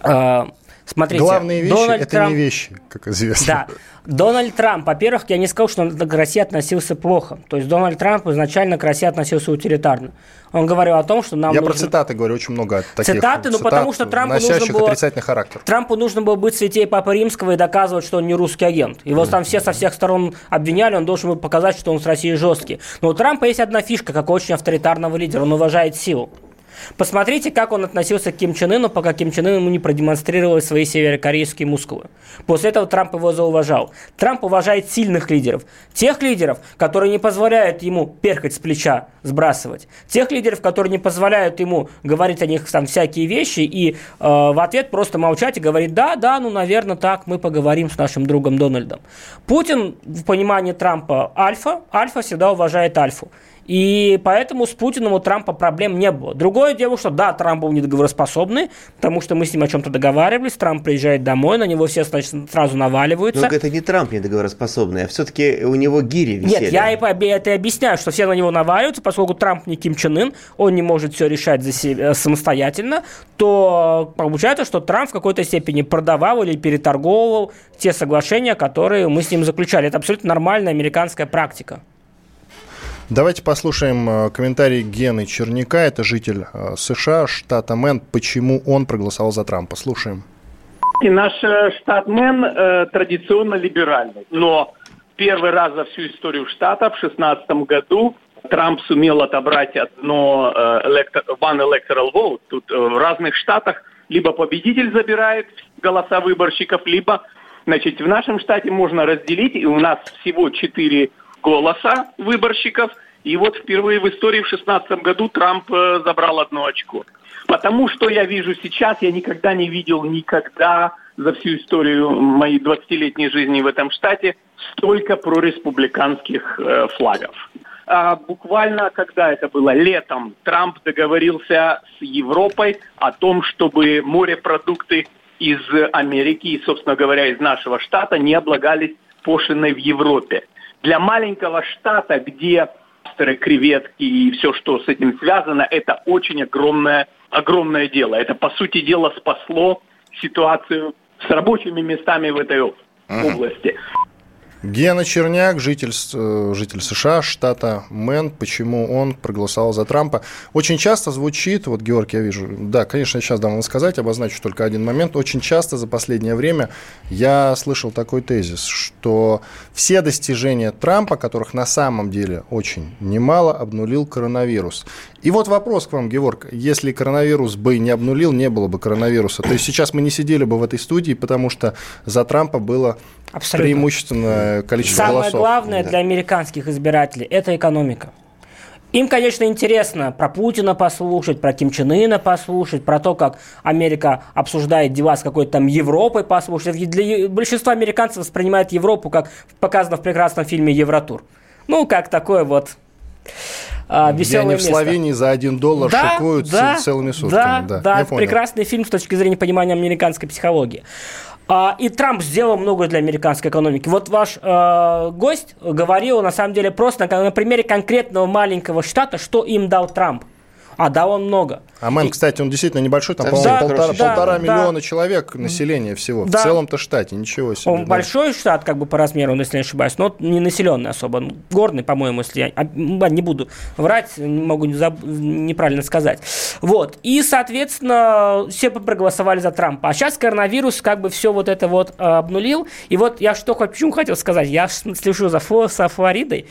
А, Смотрите, Главные вещи Дональд это Трамп- не вещи, как известно. Да. Дональд Трамп, во-первых, я не сказал, что он к России относился плохо. То есть Дональд Трамп изначально к России относился утилитарно. Он говорил о том, что нам Я нужно... про цитаты говорю, очень много таких Цитаты, ну, цитат, потому что Трампу нужно было- отрицательный характер. Трампу нужно было быть святей Папы Римского и доказывать, что он не русский агент. Его там все со всех сторон обвиняли, он должен был показать, что он с Россией жесткий. Но у Трампа есть одна фишка, как у очень авторитарного лидера, он уважает силу. Посмотрите, как он относился к Ким Чен Ыну, пока Ким Чен Ын ему не продемонстрировал свои северокорейские мускулы. После этого Трамп его зауважал. Трамп уважает сильных лидеров. Тех лидеров, которые не позволяют ему перхать с плеча сбрасывать. Тех лидеров, которые не позволяют ему говорить о них там всякие вещи и э, в ответ просто молчать и говорить, да, да, ну, наверное, так, мы поговорим с нашим другом Дональдом. Путин в понимании Трампа альфа, альфа всегда уважает альфу. И поэтому с Путиным у Трампа проблем не было. Другое дело, что да, Трамп был недоговороспособный, потому что мы с ним о чем-то договаривались, Трамп приезжает домой, на него все значит, сразу наваливаются. Но это не Трамп недоговороспособный, а все-таки у него гири висели. Нет, я это и объясняю, что все на него наваливаются, поскольку Трамп не Ким Чен Ын, он не может все решать за себя самостоятельно, то получается, что Трамп в какой-то степени продавал или переторговывал те соглашения, которые мы с ним заключали. Это абсолютно нормальная американская практика. Давайте послушаем э, комментарий Гены Черняка. Это житель э, США, штата Мэн. Почему он проголосовал за Трампа? Слушаем. И наш э, штат Мэн э, традиционно либеральный. Но первый раз за всю историю штата в 2016 году Трамп сумел отобрать одно э, one electoral vote. Тут э, в разных штатах либо победитель забирает голоса выборщиков, либо, значит, в нашем штате можно разделить, и у нас всего четыре голоса выборщиков. И вот впервые в истории в 2016 году Трамп э, забрал одно очко. Потому что я вижу сейчас, я никогда не видел, никогда за всю историю моей 20-летней жизни в этом штате столько прореспубликанских э, флагов. А буквально, когда это было летом, Трамп договорился с Европой о том, чтобы морепродукты из Америки и, собственно говоря, из нашего штата не облагались пошлиной в Европе. Для маленького штата, где креветки и все, что с этим связано, это очень огромное, огромное дело. Это, по сути дела, спасло ситуацию с рабочими местами в этой области. Гена Черняк, житель, э, житель США, штата Мэн. Почему он проголосовал за Трампа? Очень часто звучит, вот, Георгий, я вижу, да, конечно, я сейчас дам вам сказать, обозначу только один момент. Очень часто за последнее время я слышал такой тезис, что все достижения Трампа, которых на самом деле очень немало, обнулил коронавирус. И вот вопрос к вам, Георг. Если коронавирус бы не обнулил, не было бы коронавируса, то есть сейчас мы не сидели бы в этой студии, потому что за Трампа было Абсолютно. преимущественное количество Самое голосов. Самое главное да. для американских избирателей – это экономика. Им, конечно, интересно про Путина послушать, про Ким Чен Ына послушать, про то, как Америка обсуждает дела с какой-то там Европой послушать. Для большинства американцев воспринимает Европу, как показано в прекрасном фильме «Евротур». Ну, как такое вот а, веселое Где они в Словении за один доллар да, шикуют да, целыми сутками. Да, да, да прекрасный фильм с точки зрения понимания американской психологии. А, и Трамп сделал многое для американской экономики. Вот ваш э, гость говорил, на самом деле, просто на, на примере конкретного маленького штата, что им дал Трамп. А дал он много. А Мэн, кстати, он действительно небольшой, там, по-моему, да, полтора, да, полтора да, миллиона человек населения всего. Да. В целом-то штате, ничего себе. Он да. большой штат, как бы по размеру, если не ошибаюсь, но не населенный особо. Горный, по-моему, если я а, не буду врать, могу неправильно сказать. Вот. И, соответственно, все проголосовали за Трампа. А сейчас коронавирус как бы все вот это вот а, обнулил. И вот я что почему хотел сказать. Я слежу за Флоридой.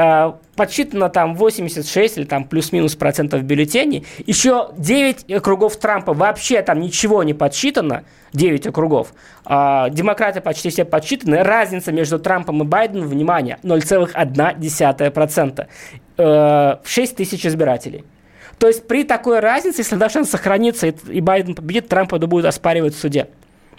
А, подсчитано там 86 или там плюс-минус процентов бюллетеней. Еще 9 округов Трампа вообще там ничего не подсчитано. 9 округов. А, демократы почти все подсчитаны. Разница между Трампом и Байденом, внимание, 0,1%. Э, 6 тысяч избирателей. То есть при такой разнице, если даже он сохранится и Байден победит, Трамп будет оспаривать в суде.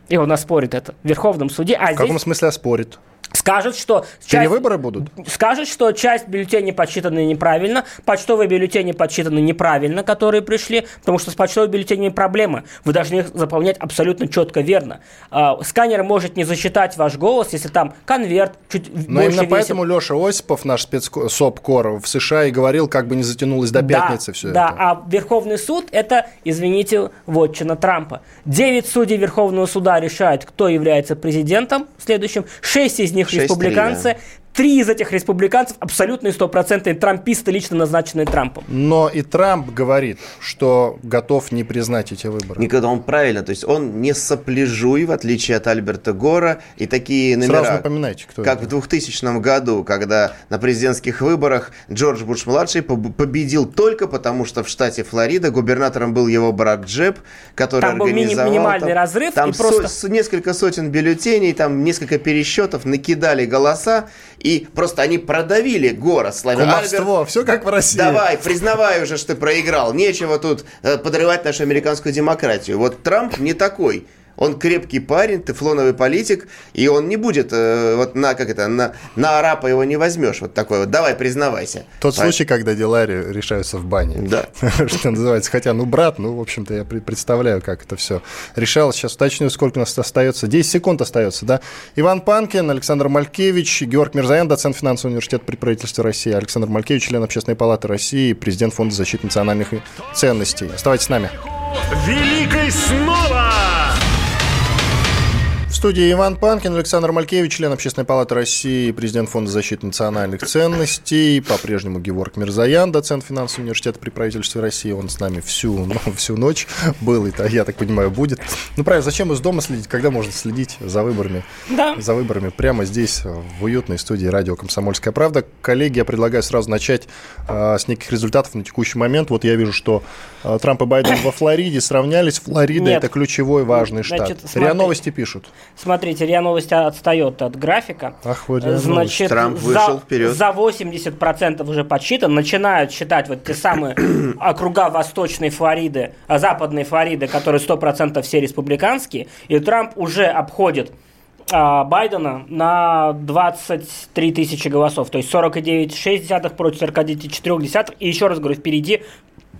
И он оспорит это в Верховном суде. А в здесь... каком смысле оспорит? Скажет, что... Часть, Перевыборы будут? Скажет, что часть бюллетеней подсчитаны неправильно, почтовые бюллетени подсчитаны неправильно, которые пришли, потому что с почтовыми бюллетенями проблемы. Вы должны их заполнять абсолютно четко, верно. А, сканер может не засчитать ваш голос, если там конверт чуть Но больше именно весит. поэтому Леша Осипов, наш спецсоп-кор в США, и говорил, как бы не затянулось до пятницы да, все да, это. Да, а Верховный суд – это, извините, вотчина Трампа. Девять судей Верховного суда решают, кто является президентом следующим, шесть из них них республиканцы, три из этих республиканцев абсолютные стопроцентные трамписты, лично назначенные Трампом. Но и Трамп говорит, что готов не признать эти выборы. Никогда он правильно, то есть он не сопляжуй, в отличие от Альберта Гора, и такие номера, Сразу напоминайте, кто как это. в 2000 году, когда на президентских выборах Джордж Буш-младший поб- победил только потому, что в штате Флорида губернатором был его брат Джеб, который Там был организовал... минимальный там- разрыв, Там и просто- со- с- несколько сотен бюллетеней, там несколько пересчетов, накидали голоса, и просто они продавили Гора, славя Кумовство, все как в России. Давай, признавай уже, что ты проиграл. Нечего тут э, подрывать нашу американскую демократию. Вот Трамп не такой. Он крепкий парень, тефлоновый политик, и он не будет э, вот на как это на на арапа его не возьмешь вот такой вот. Давай, признавайся. Тот Пой- случай, когда дела ре- решаются в бане. Да. Что называется. Хотя, ну, брат, ну, в общем-то, я пред- представляю, как это все решалось. Сейчас уточню, сколько у нас остается. 10 секунд остается, да? Иван Панкин, Александр Малькевич, Георг Мирзаян, доцент финансового университета при правительстве России, Александр Малькевич, член Общественной палаты России, президент Фонда защиты национальных ценностей. Оставайтесь с нами. Великой снова! В студии Иван Панкин, Александр Малькевич, член Общественной палаты России, президент Фонда защиты национальных ценностей, по-прежнему Георг Мирзаян, доцент финансового университета при правительстве России. Он с нами всю, ну, всю ночь был, и, я так понимаю, будет. Ну, правильно, зачем из дома следить, когда можно следить за выборами? Да. За выборами прямо здесь, в уютной студии радио «Комсомольская правда». Коллеги, я предлагаю сразу начать э, с неких результатов на текущий момент. Вот я вижу, что э, Трамп и Байден во Флориде сравнялись. Флорида – это ключевой важный штат. Значит, РИА. Новости пишут. Смотрите, РИА Новости отстает от графика. Ах, вот Значит, Трамп за, вышел вперед. за 80% уже подсчитан. Начинают считать вот те самые округа Восточной Флориды, а Западной Флориды, которые 100% все республиканские. И Трамп уже обходит а, Байдена на 23 тысячи голосов. То есть 49,6 против 49,4. И еще раз говорю, впереди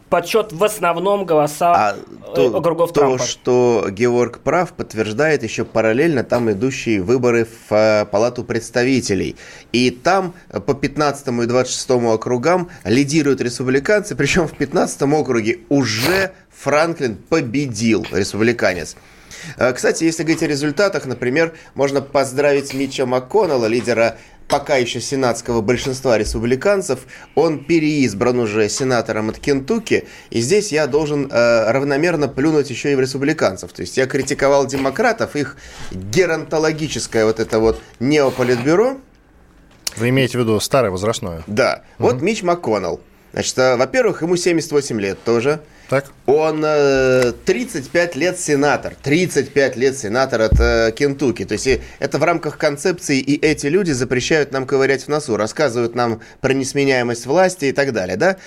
подсчет в основном голоса А э, то, округов то, Трампа. что Георг прав, подтверждает еще параллельно там идущие выборы в э, Палату представителей. И там э, по 15 и 26 округам лидируют республиканцы, причем в 15 округе уже Франклин победил, республиканец. Э, Кстати, если говорить о результатах, например, можно поздравить Митча МакКоннелла, лидера пока еще сенатского большинства республиканцев. Он переизбран уже сенатором от Кентукки. И здесь я должен э, равномерно плюнуть еще и в республиканцев. То есть я критиковал демократов, их геронтологическое вот это вот неополитбюро. Вы имеете в виду старое возрастное? Да, вот Мич МакКоннелл. Значит, э, во-первых, ему 78 лет тоже. Так? Он э, 35 лет сенатор. 35 лет сенатор от э, Кентукки. То есть и это в рамках концепции, и эти люди запрещают нам ковырять в носу, рассказывают нам про несменяемость власти и так далее, да?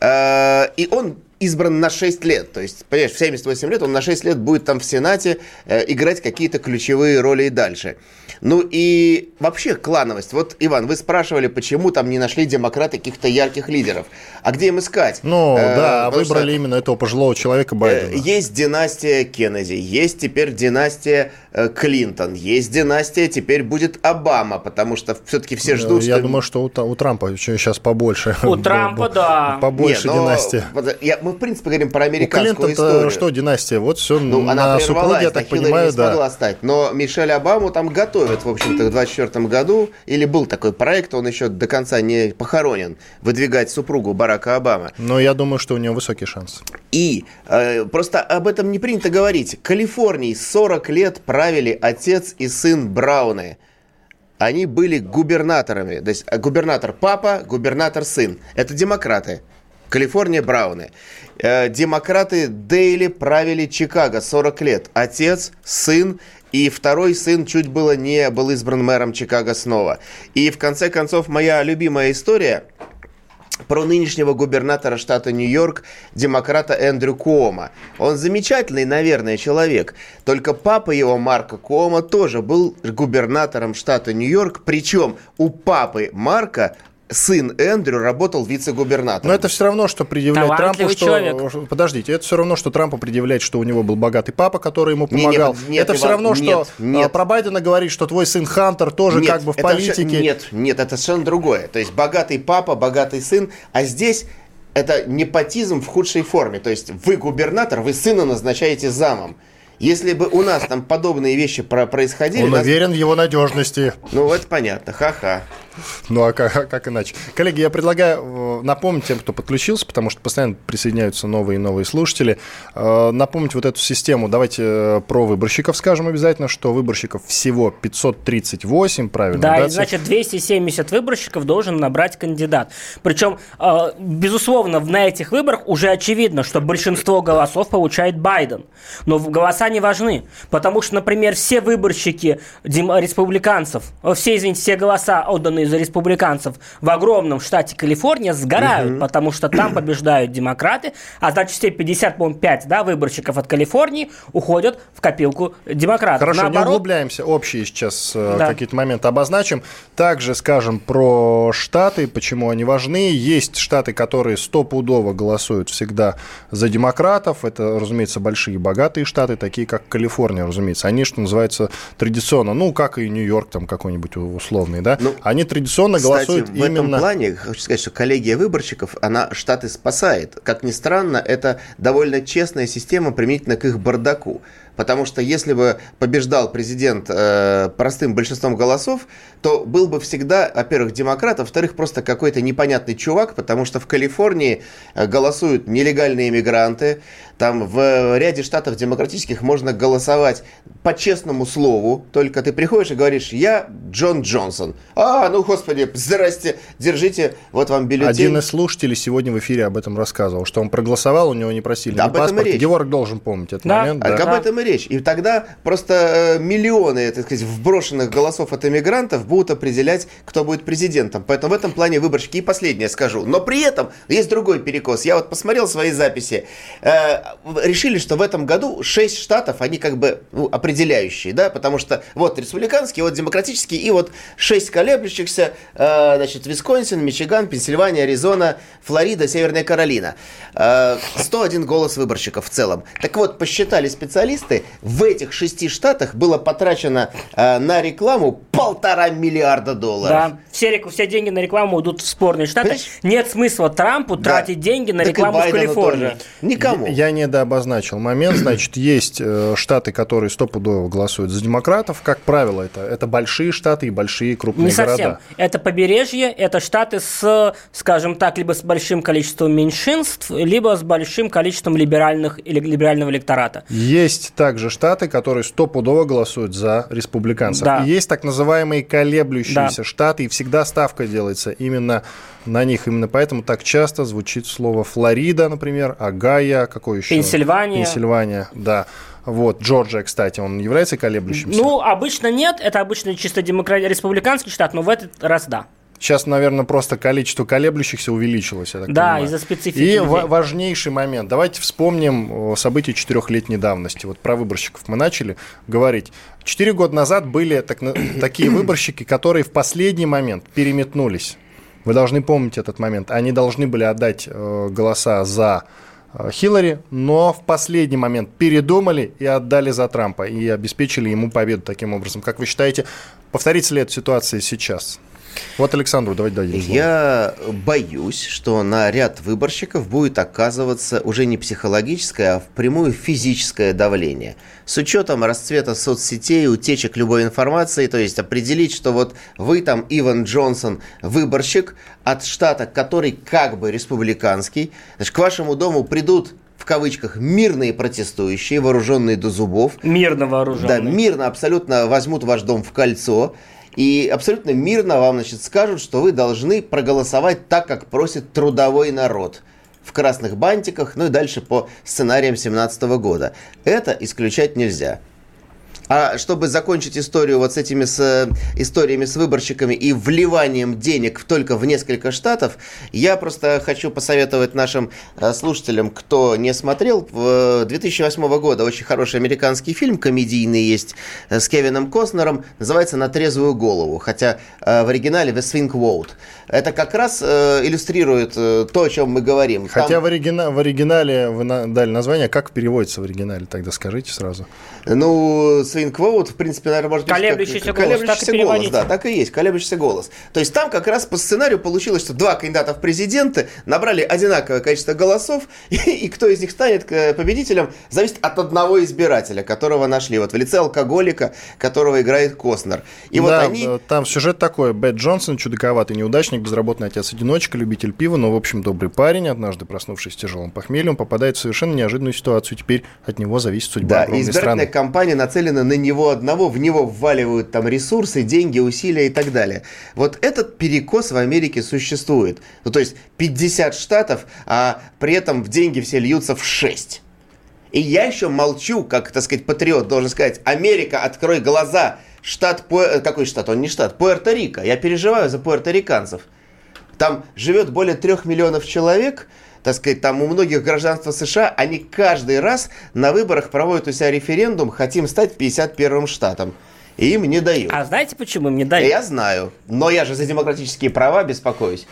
Э, и он избран на 6 лет. То есть, понимаешь, в 78 лет он на 6 лет будет там в Сенате э, играть какие-то ключевые роли и дальше. Ну и вообще клановость. Вот, Иван, вы спрашивали, почему там не нашли демократы каких-то ярких лидеров. А где им искать? Ну, Э, да, потому что- выбрали именно этого пожилого человека Э, Байдена. Есть династия Кеннеди, есть теперь династия э, Клинтон, есть династия, теперь будет Обама, потому что все-таки все ждут, Э, Я что... думаю, что у, у Трампа сейчас побольше. У Трампа, да. Побольше Не, но династия. я- мы, в принципе, говорим про У американскую Клинтон историю. что династия? Вот все Ну, она на прервалась, супруге, я так Хиллари понимаю, не смогла да. стать. Но Мишель Обаму там готовят, в общем-то, в 24 году. Или был такой проект, он еще до конца не похоронен. Выдвигать супругу Барака Обамы. Но я думаю, что у него высокий шанс. И э, просто об этом не принято говорить. Калифорнии 40 лет правили отец и сын Брауны. Они были губернаторами. То есть э, губернатор папа, губернатор сын. Это демократы. Калифорния Брауны. Э, демократы Дейли правили Чикаго 40 лет. Отец, сын и второй сын чуть было не был избран мэром Чикаго снова. И в конце концов моя любимая история про нынешнего губернатора штата Нью-Йорк, демократа Эндрю Куома. Он замечательный, наверное, человек. Только папа его, Марка Куома, тоже был губернатором штата Нью-Йорк. Причем у папы Марка сын Эндрю работал вице-губернатором. Но это все равно, что предъявлять Талантливый Трампу, что... Подождите, это все равно, что Трампу предъявлять, что у него был богатый папа, который ему помогал. нет, это все равно, что нет, нет. а, про Байдена говорить, что твой сын Хантер тоже Нет, как бы в политике. Нет, нет, это совершенно другое. То есть богатый папа, богатый сын, а здесь это непотизм в худшей форме. То есть вы губернатор, вы сына назначаете замом. Если бы у нас там подобные вещи про- происходили, Он нас- уверен в его надежности. ну это понятно, ха-ха. Ну а как, как иначе? Коллеги, я предлагаю э, напомнить тем, кто подключился, потому что постоянно присоединяются новые и новые слушатели, э, напомнить вот эту систему. Давайте э, про выборщиков скажем обязательно, что выборщиков всего 538, правильно? Да, да и значит 270 выборщиков должен набрать кандидат. Причем, безусловно, на этих выборах уже очевидно, что большинство голосов получает Байден. Но голоса не важны, потому что, например, все выборщики республиканцев, все, извините, все голоса отданы из республиканцев в огромном штате Калифорния сгорают, угу. потому что там побеждают демократы, а значит все 50, по 5 да, выборщиков от Калифорнии уходят в копилку демократов. Хорошо, Наоборот... не углубляемся, общие сейчас э, да. какие-то моменты обозначим. Также скажем про штаты, почему они важны. Есть штаты, которые стопудово голосуют всегда за демократов. Это, разумеется, большие богатые штаты, такие как Калифорния, разумеется. Они, что называется, традиционно, ну, как и Нью-Йорк там какой-нибудь условный, да, ну, они традиционно Кстати, голосуют в именно... этом плане, хочу сказать, что коллегия выборщиков, она Штаты спасает. Как ни странно, это довольно честная система применительно к их бардаку. Потому что если бы побеждал президент э, простым большинством голосов, то был бы всегда, во-первых, демократ, а во-вторых, просто какой-то непонятный чувак, потому что в Калифорнии э, голосуют нелегальные иммигранты, там в ряде штатов демократических можно голосовать по честному слову, только ты приходишь и говоришь, я Джон Джонсон. А, ну, господи, здрасте, держите, вот вам бюллетень. Один из слушателей сегодня в эфире об этом рассказывал, что он проголосовал, у него не просили да, ни паспорт. Георг должен помнить этот да. момент. Да. Об этом и речь. И тогда просто э, миллионы, так сказать, вброшенных голосов от иммигрантов будут определять, кто будет президентом. Поэтому в этом плане выборщики. И последнее скажу. Но при этом есть другой перекос. Я вот посмотрел свои записи. Э, решили, что в этом году 6 штатов, они как бы ну, определяющие, да, потому что вот республиканские, вот демократические, и вот 6 колеблющихся, э, значит, Висконсин, Мичиган, Пенсильвания, Аризона, Флорида, Северная Каролина. 101 голос выборщиков в целом. Так вот, посчитали специалисты, в этих шести штатах было потрачено на рекламу полтора миллиарда долларов. Да, все, все деньги на рекламу идут в спорные штаты. Понимаешь? Нет смысла Трампу да. тратить деньги на так рекламу в Калифорнии. Тоже. Никому. Я, я не обозначил момент. Значит, есть э, штаты, которые стопудово голосуют за демократов. Как правило, это, это большие штаты и большие крупные не города. совсем. Это побережье, это штаты с, скажем так, либо с большим количеством меньшинств, либо с большим количеством либеральных или либерального электората. Есть также штаты, которые стопудово голосуют за республиканцев. Да. И есть так называемые колеблющиеся да. штаты, и всегда ставка делается именно на них. Именно поэтому так часто звучит слово Флорида, например, Агая, какой еще? Пенсильвания. Пенсильвания, да. Вот, Джорджия, кстати, он является колеблющимся? Ну, обычно нет, это обычно чисто демокра... республиканский штат, но в этот раз да. Сейчас, наверное, просто количество колеблющихся увеличилось, Да, из-за специфики. И людей. важнейший момент. Давайте вспомним события четырехлетней давности. Вот про выборщиков мы начали говорить. Четыре года назад были так, такие выборщики, которые в последний момент переметнулись. Вы должны помнить этот момент. Они должны были отдать э, голоса за э, Хиллари, но в последний момент передумали и отдали за Трампа и обеспечили ему победу таким образом. Как вы считаете, повторится ли эта ситуация сейчас? Вот Александру давайте дадим слово. Я боюсь, что на ряд выборщиков будет оказываться уже не психологическое, а впрямую физическое давление. С учетом расцвета соцсетей, утечек любой информации, то есть определить, что вот вы там, Иван Джонсон, выборщик от штата, который как бы республиканский, значит, к вашему дому придут в кавычках мирные протестующие, вооруженные до зубов. Мирно вооруженные. Да, мирно абсолютно возьмут ваш дом в кольцо и абсолютно мирно вам значит, скажут, что вы должны проголосовать так, как просит трудовой народ в красных бантиках, ну и дальше по сценариям 17 года. Это исключать нельзя. А чтобы закончить историю вот с этими с, э, историями с выборщиками и вливанием денег только в несколько штатов, я просто хочу посоветовать нашим э, слушателям, кто не смотрел, 2008 э, года очень хороший американский фильм, комедийный есть, с Кевином Костнером, называется «На трезвую голову», хотя в оригинале «The Swing Vote». Это как раз иллюстрирует то, о чем мы говорим. Хотя Там... в, оригина... в оригинале вы дали название, как переводится в оригинале, тогда скажите сразу. Ну, vote, в принципе, наверное, может быть... Колеблющийся как, голос, колеблющийся так голос, да, так и есть, колеблющийся голос. То есть там как раз по сценарию получилось, что два кандидата в президенты набрали одинаковое количество голосов, и, и кто из них станет э, победителем, зависит от одного избирателя, которого нашли, вот в лице алкоголика, которого играет Костнер. И вот да, они... э, там сюжет такой. Бет Джонсон, чудаковатый неудачник, безработный отец-одиночка, любитель пива, но, в общем, добрый парень, однажды проснувшись с тяжелым похмельем, попадает в совершенно неожиданную ситуацию. Теперь от него зависит судьба Да, и огромной избирательная страны. кампания нацелена на него одного, в него вваливают там ресурсы, деньги, усилия и так далее. Вот этот перекос в Америке существует. Ну, то есть 50 штатов, а при этом в деньги все льются в 6. И я еще молчу, как, так сказать, патриот должен сказать, Америка, открой глаза. Штат, э, какой штат? Он не штат, Пуэрто-Рико. Я переживаю за пуэрториканцев. Там живет более трех миллионов человек, так сказать, там у многих гражданства США, они каждый раз на выборах проводят у себя референдум, хотим стать 51-м штатом. И им не дают. А знаете, почему им не дают? Я знаю, но я же за демократические права беспокоюсь.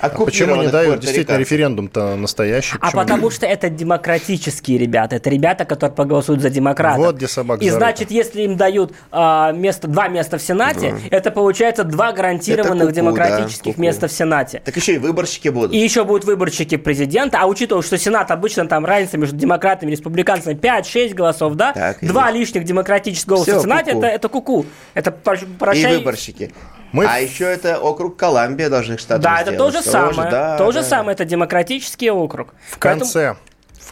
А почему не дают? Действительно, референдум-то настоящий. А Почему не потому что это демократические ребята. Это ребята, которые проголосуют за демократов. Вот где собака И зарыта. значит, если им дают а, место, два места в Сенате, это получается два гарантированных ку-ку, демократических да, места в Сенате. Так еще и выборщики будут. И еще будут выборщики президента, а учитывая, что Сенат обычно там разница между демократами и республиканцами 5-6 голосов, да? Так Два есть. лишних демократических голоса Всё, в Сенате ку-ку. это, это куку. Это про- И прощай. выборщики. Мы- А еще это округ Колумбия должны штаты Да, это то же сделать. самое. да, то же да. самое, это демократический округ. В конце,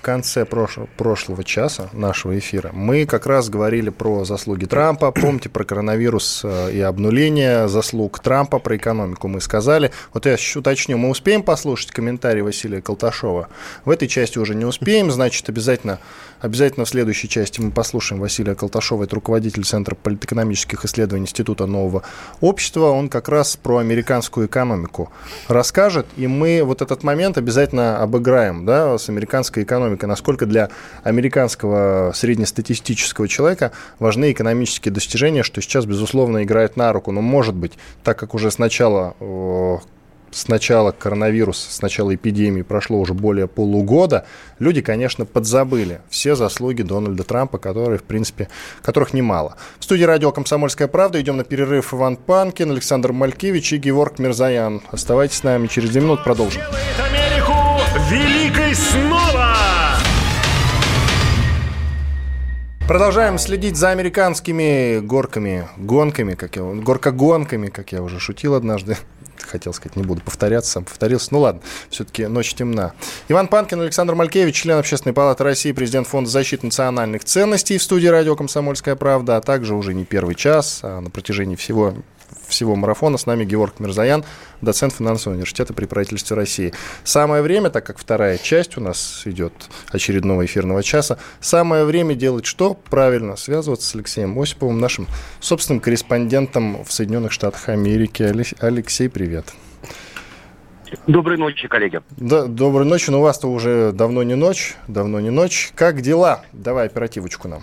конце прошлого, прошлого часа нашего эфира мы как раз говорили про заслуги Трампа. Помните про коронавирус э, и обнуление заслуг Трампа, про экономику мы сказали. Вот я уточню, мы успеем послушать комментарий Василия Колташова? В этой части уже не успеем, значит, обязательно, обязательно в следующей части мы послушаем Василия Колташова, это руководитель Центра политэкономических исследований Института нового общества. Он как раз про американскую экономику расскажет, и мы вот этот момент обязательно обыграем да, с американской экономикой, насколько для американского среднестатистического человека важны экономические достижения, что сейчас, безусловно, играет на руку. Но, может быть, так как уже с начала э, с начала коронавируса, с начала эпидемии прошло уже более полугода, люди, конечно, подзабыли все заслуги Дональда Трампа, которые, в принципе, которых немало. В студии радио «Комсомольская правда» идем на перерыв Иван Панкин, Александр Малькевич и Геворг Мирзаян. Оставайтесь с нами, через две минуты продолжим. Продолжаем следить за американскими горками, гонками, как я, горкогонками, как я уже шутил однажды. Хотел сказать, не буду повторяться, сам повторился. Ну ладно, все-таки ночь темна. Иван Панкин, Александр Малькевич, член Общественной палаты России, президент Фонда защиты национальных ценностей в студии радио «Комсомольская правда», а также уже не первый час, а на протяжении всего всего марафона. С нами Георг Мирзаян, доцент финансового университета при правительстве России. Самое время, так как вторая часть у нас идет очередного эфирного часа, самое время делать что? Правильно, связываться с Алексеем Осиповым, нашим собственным корреспондентом в Соединенных Штатах Америки. Алексей, привет. Доброй ночи, коллеги. Да, доброй ночи, но у вас-то уже давно не ночь, давно не ночь. Как дела? Давай оперативочку нам.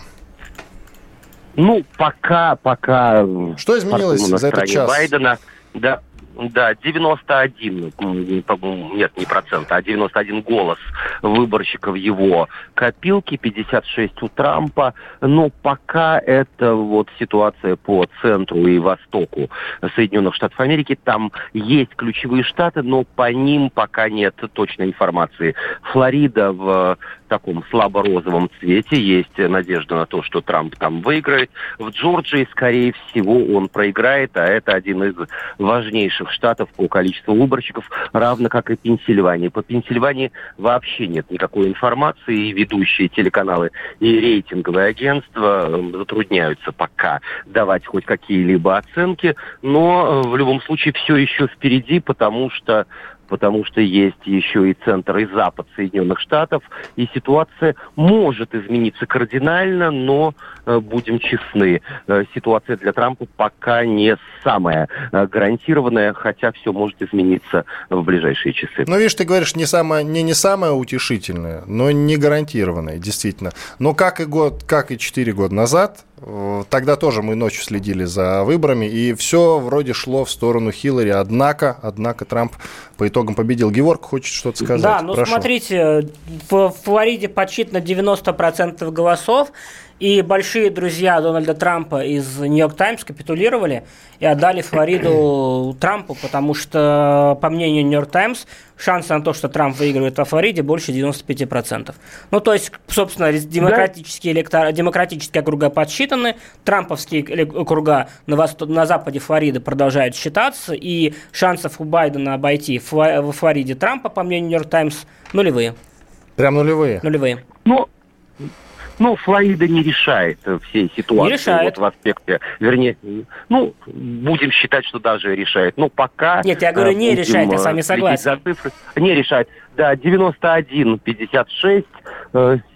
Ну, пока, пока... Что изменилось за этот час? Байдена, да, да, 91, м, по-моему, нет, не процент, а 91 голос выборщиков его копилки, 56 у Трампа. Но пока это вот ситуация по центру и востоку Соединенных Штатов Америки. Там есть ключевые штаты, но по ним пока нет точной информации. Флорида в таком слабо-розовом цвете. Есть надежда на то, что Трамп там выиграет. В Джорджии, скорее всего, он проиграет, а это один из важнейших штатов по количеству выборщиков, равно как и Пенсильвания. По Пенсильвании вообще нет никакой информации, и ведущие телеканалы и рейтинговые агентства э, затрудняются пока давать хоть какие-либо оценки, но э, в любом случае все еще впереди, потому что потому что есть еще и центр и запад Соединенных Штатов, и ситуация может измениться кардинально, но э, будем честны, э, ситуация для Трампа пока не самая э, гарантированная, хотя все может измениться в ближайшие часы. Ну, видишь, ты говоришь, не самое, не, не самое утешительное, но не гарантированное, действительно. Но как и год, как и 4 года назад, тогда тоже мы ночью следили за выборами, и все вроде шло в сторону Хиллари, однако, однако Трамп по итогам победил. Георг хочет что-то сказать. Да, ну Прошу. смотрите, в Флориде подсчитано 90% голосов, И большие друзья Дональда Трампа из Нью-Йорк Таймс капитулировали и отдали Флориду Трампу, потому что, по мнению Нью-Йорк Таймс, шансы на то, что Трамп выигрывает во Флориде, больше 95%. Ну, то есть, собственно, демократические, электор... демократические округа подсчитаны, трамповские округа на, восток... на западе Флориды продолжают считаться, и шансов у Байдена обойти во Флориде Трампа, по мнению Нью-Йорк Таймс, нулевые. Прям нулевые? Нулевые. Ну, ну, Флорида не решает всей ситуации не решает. Вот в аспекте, вернее, ну, будем считать, что даже решает. Ну, пока... Нет, я говорю, не решает, я с вами согласен. Не решает. Да, 91-56.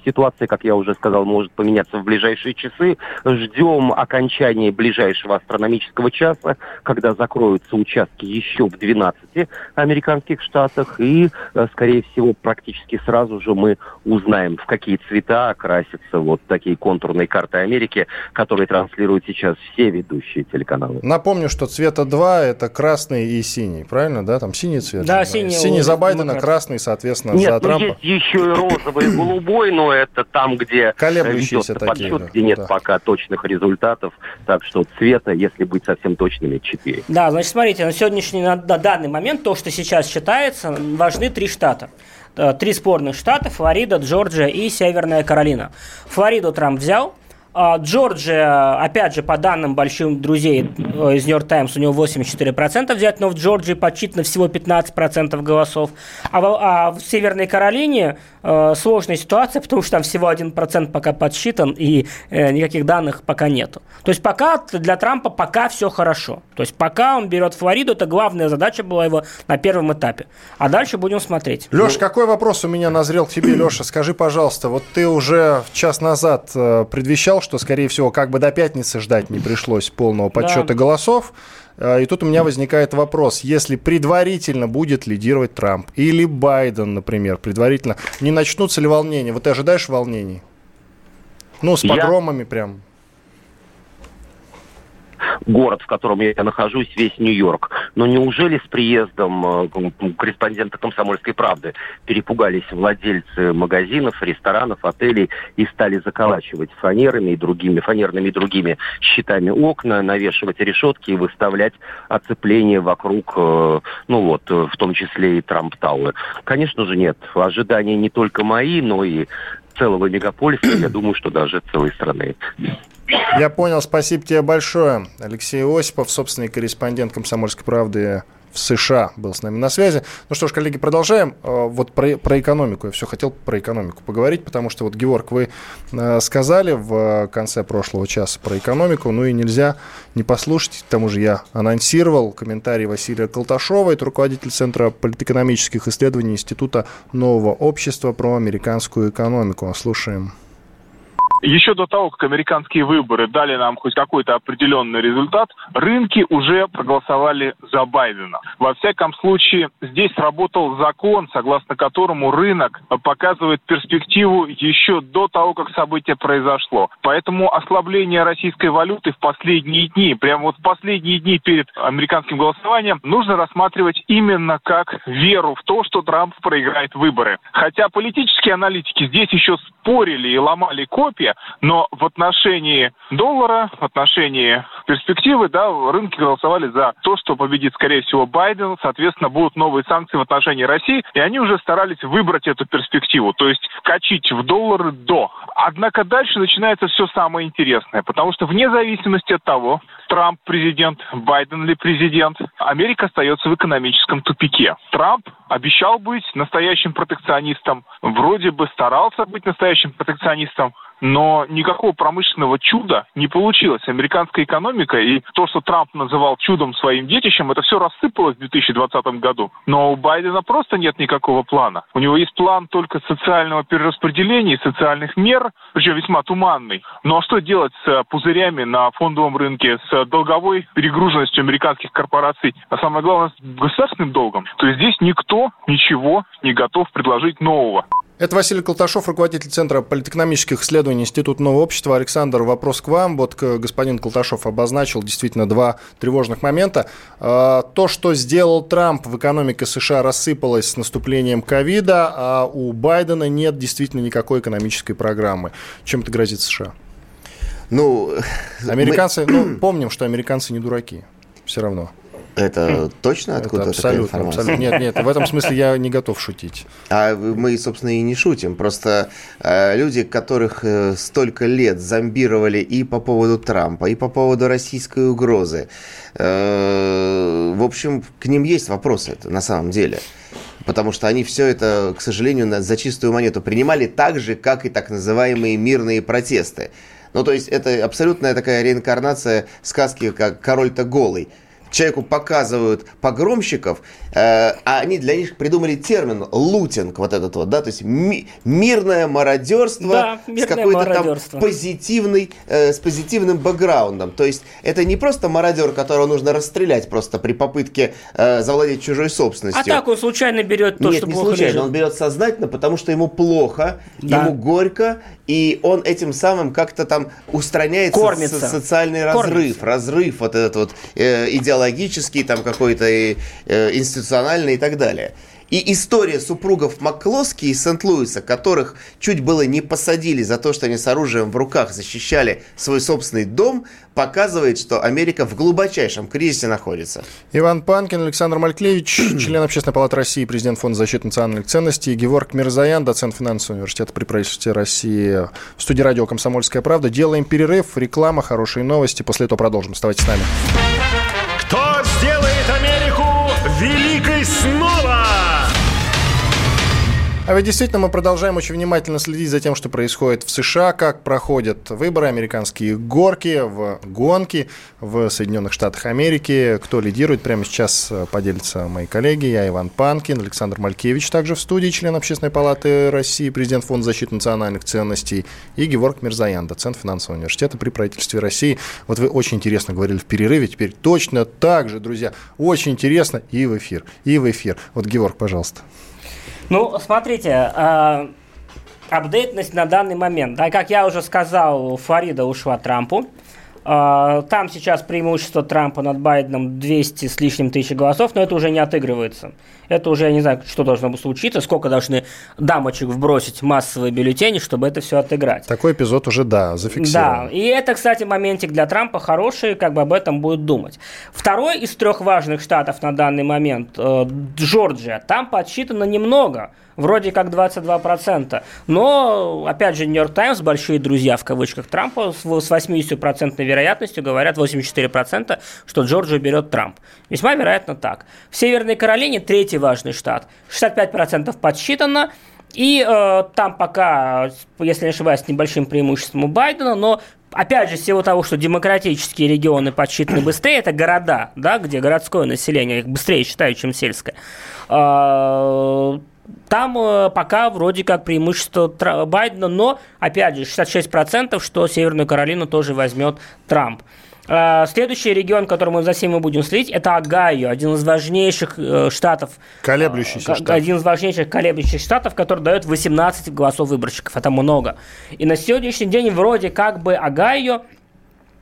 Ситуация, как я уже сказал, может поменяться в ближайшие часы. Ждем окончания ближайшего астрономического часа, когда закроются участки еще в 12 американских штатах. И, э, скорее всего, практически сразу же мы узнаем, в какие цвета окрасятся вот такие контурные карты Америки, которые транслируют сейчас все ведущие телеканалы. Напомню, что цвета два – это красный и синий, правильно, да? Там синий цвет. Да, синий. Синий за Байдена, красный соответственно, Нет, за Трампа. Нет, есть еще и розовый, и голубой, но это там, где Колеблющиеся такие, подсчет, да. где нет да. пока точных результатов. Так что цвета, если быть совсем точными, 4. Да, значит, смотрите, на сегодняшний, на, данный момент, то, что сейчас считается, важны три штата э, три спорных штата – Флорида, Джорджия и Северная Каролина. Флориду Трамп взял – Джорджия, опять же, по данным больших друзей э, из Нью-Йорк Таймс, у него 84% взять, но в Джорджии подсчитано всего 15% голосов. А в, а в Северной Каролине э, сложная ситуация, потому что там всего 1% пока подсчитан, и э, никаких данных пока нету. То есть пока для Трампа пока все хорошо. То есть пока он берет Флориду, это главная задача была его на первом этапе. А дальше будем смотреть. Леш, ну, какой вопрос у меня назрел к тебе, Леша? Скажи, пожалуйста, вот ты уже час назад э, предвещал, что, скорее всего, как бы до пятницы ждать не пришлось полного подсчета да. голосов. А, и тут у меня возникает вопрос, если предварительно будет лидировать Трамп или Байден, например, предварительно, не начнутся ли волнения? Вот ты ожидаешь волнений? Ну, с погромами Я... прям город, в котором я нахожусь, весь Нью-Йорк. Но неужели с приездом э, корреспондента «Комсомольской правды» перепугались владельцы магазинов, ресторанов, отелей и стали заколачивать фанерами и другими, фанерными и другими щитами окна, навешивать решетки и выставлять оцепление вокруг, э, ну вот, э, в том числе и Трамп-Тауэр? Конечно же нет. Ожидания не только мои, но и целого мегаполиса, я думаю, что даже целой страны. Я понял, спасибо тебе большое. Алексей Осипов, собственный корреспондент «Комсомольской правды» в США был с нами на связи. Ну что ж, коллеги, продолжаем. Э, вот про, про экономику. Я все хотел про экономику поговорить, потому что вот, Георг, вы э, сказали в конце прошлого часа про экономику, ну и нельзя не послушать. К тому же я анонсировал комментарий Василия Колташова, это руководитель Центра политэкономических исследований Института нового общества про американскую экономику. Слушаем. Еще до того, как американские выборы дали нам хоть какой-то определенный результат, рынки уже проголосовали за Байдена. Во всяком случае, здесь работал закон, согласно которому рынок показывает перспективу еще до того, как событие произошло. Поэтому ослабление российской валюты в последние дни, прямо вот в последние дни перед американским голосованием, нужно рассматривать именно как веру в то, что Трамп проиграет выборы. Хотя политические аналитики здесь еще спорили и ломали копья, но в отношении доллара, в отношении перспективы, да, рынки голосовали за то, что победит, скорее всего, Байден, соответственно, будут новые санкции в отношении России, и они уже старались выбрать эту перспективу, то есть качить в доллары до. Однако дальше начинается все самое интересное, потому что вне зависимости от того, Трамп президент, Байден ли президент, Америка остается в экономическом тупике. Трамп обещал быть настоящим протекционистом, вроде бы старался быть настоящим протекционистом, но никакого промышленного чуда не получилось. Американская экономика и то, что Трамп называл чудом своим детищем, это все рассыпалось в 2020 году. Но у Байдена просто нет никакого плана. У него есть план только социального перераспределения, социальных мер, причем весьма туманный. Ну а что делать с пузырями на фондовом рынке, с долговой перегруженностью американских корпораций, а самое главное, с государственным долгом? То есть здесь никто ничего не готов предложить нового. Это Василий Колташов, руководитель Центра политэкономических исследований Института нового общества. Александр, вопрос к вам. Вот господин Колташов обозначил действительно два тревожных момента. А, то, что сделал Трамп в экономике США, рассыпалось с наступлением ковида, а у Байдена нет действительно никакой экономической программы. Чем это грозит США? Ну, Американцы, ну, помним, что американцы не дураки. Все равно. Это точно откуда это абсолютно, абсолютно. Нет, нет, в этом смысле я не готов шутить. А мы, собственно, и не шутим. Просто э, люди, которых э, столько лет зомбировали и по поводу Трампа, и по поводу российской угрозы, э, в общем, к ним есть вопросы это на самом деле. Потому что они все это, к сожалению, за чистую монету принимали так же, как и так называемые мирные протесты. Ну, то есть это абсолютная такая реинкарнация сказки, как «Король-то голый» человеку показывают погромщиков, э, а они для них придумали термин лутинг, вот этот вот, да, то есть ми- мирное мародерство да, с какой-то там позитивный, э, с позитивным бэкграундом. То есть это не просто мародер, которого нужно расстрелять просто при попытке э, завладеть чужой собственностью. А так он случайно берет то, Нет, что не плохо случайно, лежит. он берет сознательно, потому что ему плохо, Да. ему горько, и он этим самым как-то там устраняет со- социальный разрыв, Кормится. разрыв вот этот вот э, идеологический, там какой-то э, э, институциональный и так далее. И история супругов Маклоски из Сент-Луиса, которых чуть было не посадили за то, что они с оружием в руках защищали свой собственный дом, показывает, что Америка в глубочайшем кризисе находится. Иван Панкин, Александр Малькевич, член Общественной палаты России, президент Фонда защиты национальных ценностей, Геворг Мирзаян, доцент финансового университета при правительстве России, в студии радио «Комсомольская правда». Делаем перерыв, реклама, хорошие новости. После этого продолжим. Оставайтесь с нами. А ведь действительно мы продолжаем очень внимательно следить за тем, что происходит в США, как проходят выборы, американские горки, в гонки в Соединенных Штатах Америки. Кто лидирует, прямо сейчас э, поделятся мои коллеги. Я Иван Панкин, Александр Малькевич, также в студии, член Общественной палаты России, президент Фонда защиты национальных ценностей, и Геворг Мирзаян, доцент финансового университета при правительстве России. Вот вы очень интересно говорили в перерыве, теперь точно так же, друзья, очень интересно и в эфир, и в эфир. Вот, Геворг, пожалуйста. Ну, смотрите, э, апдейтность на данный момент. Да, как я уже сказал, Фарида ушла Трампу. Э, там сейчас преимущество Трампа над Байденом 200 с лишним тысяч голосов, но это уже не отыгрывается. Это уже, я не знаю, что должно случиться, сколько должны дамочек вбросить массовые бюллетени, чтобы это все отыграть. Такой эпизод уже, да, зафиксирован. Да, и это, кстати, моментик для Трампа хороший, как бы об этом будет думать. Второй из трех важных штатов на данный момент, э, Джорджия, там подсчитано немного, вроде как 22%. Но, опять же, Нью-Йорк Таймс, большие друзья в кавычках Трампа, с с 80% вероятностью говорят 84%, что Джорджию берет Трамп. Весьма вероятно так. В Северной Каролине третий важный штат. 65% подсчитано. И э, там пока, если не ошибаюсь, с небольшим преимуществом у Байдена, но опять же, всего того, что демократические регионы подсчитаны быстрее, это города, да, где городское население их быстрее считают, чем сельское. Э, Там э, пока вроде как преимущество Тра- Байдена, но, опять же, 66%, что Северную Каролину тоже возьмет Трамп. Э, Следующий регион, который мы за всем мы будем следить, это Огайо, один из важнейших э, штатов. Колеблющийся штат. Один из важнейших колеблющих штатов, который дает 18 голосов выборщиков. Это много. И на сегодняшний день вроде как бы Огайо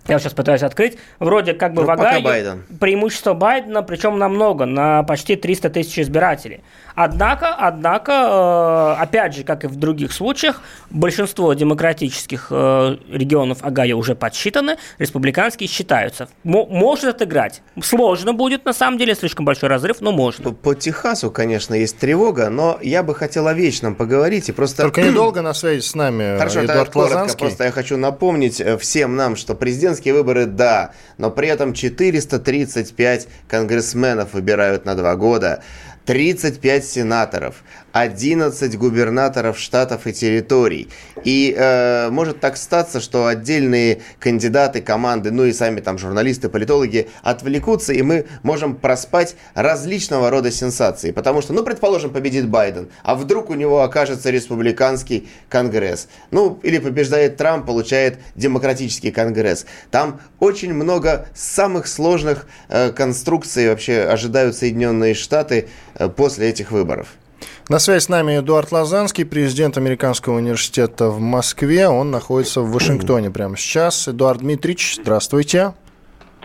я сейчас пытаюсь открыть. Вроде как бы Ну, в Огайо Байден. преимущество Байдена, причем намного, на почти 300 тысяч избирателей. Однако, однако, э, опять же, как и в других случаях, большинство демократических э, регионов Огайо уже подсчитаны, республиканские считаются. Мо- может отыграть. Сложно будет, на самом деле, слишком большой разрыв, но можно. По, по Техасу, конечно, есть тревога, но я бы хотел о вечном поговорить и просто... Только недолго на связи с нами Хорошо, Эдуард коротко, Лазанский. просто я хочу напомнить э, всем нам, что президентские выборы – да, но при этом 435 конгрессменов выбирают на два года, 35 сенаторов, 11 губернаторов штатов и территорий. И э, может так статься, что отдельные кандидаты, команды, ну и сами там журналисты, политологи отвлекутся, и мы можем проспать различного рода сенсации. Потому что, ну, предположим, победит Байден, а вдруг у него окажется республиканский конгресс. Ну, или побеждает Трамп, получает демократический конгресс. Там очень много самых сложных э, конструкций вообще ожидают Соединенные Штаты э, после этих выборов. На связи с нами Эдуард Лазанский, президент Американского университета в Москве. Он находится в Вашингтоне прямо сейчас. Эдуард Дмитриевич, здравствуйте.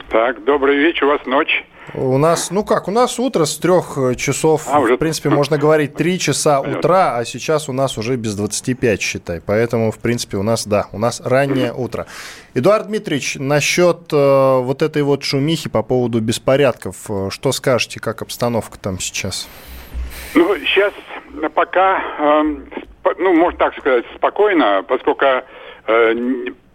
Так, добрый вечер, у вас ночь. У нас, ну как, у нас утро с трех часов, А, уже- в принципе, можно говорить 3 часа утра, а сейчас у нас уже без 25, считай. Поэтому, в принципе, у нас, да, у нас раннее утро. Эдуард Дмитриевич, насчет э, вот этой вот шумихи по поводу беспорядков, э, что скажете, как обстановка там сейчас? Ну, сейчас пока, эм, ну, можно так сказать, спокойно, поскольку э,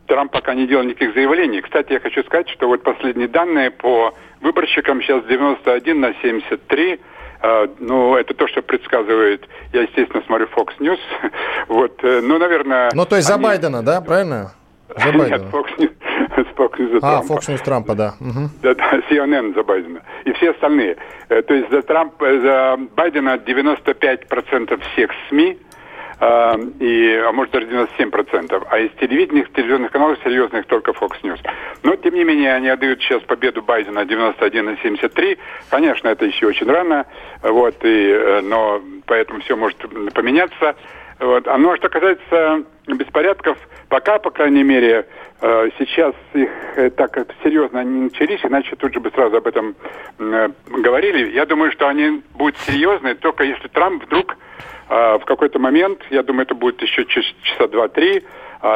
Трамп пока не делал никаких заявлений. Кстати, я хочу сказать, что вот последние данные по выборщикам сейчас 91 на 73. Э, ну, это то, что предсказывает, я, естественно, смотрю Fox News. вот, э, ну, наверное... Ну, то есть за они- Байдена, да, правильно? За Нет, Байдена. Fox News, News за А, Трампа. Fox News Трампа, да. Да, да, CNN за Байдена. И все остальные. Э, То есть за Трамп, э, за Байдена 95% всех СМИ, э, и, а может даже 97%. А из телевидения, телевизионных каналов серьезных только Fox News. Но, тем не менее, они отдают сейчас победу Байдена 91 на 73. Конечно, это еще очень рано, вот, и, но поэтому все может поменяться. Вот. А ну, а что касается беспорядков, пока, по крайней мере, э, сейчас их э, так серьезно не начались, иначе тут же бы сразу об этом э, говорили. Я думаю, что они будут серьезные, только если Трамп вдруг в какой-то момент, я думаю, это будет еще час- часа два-три,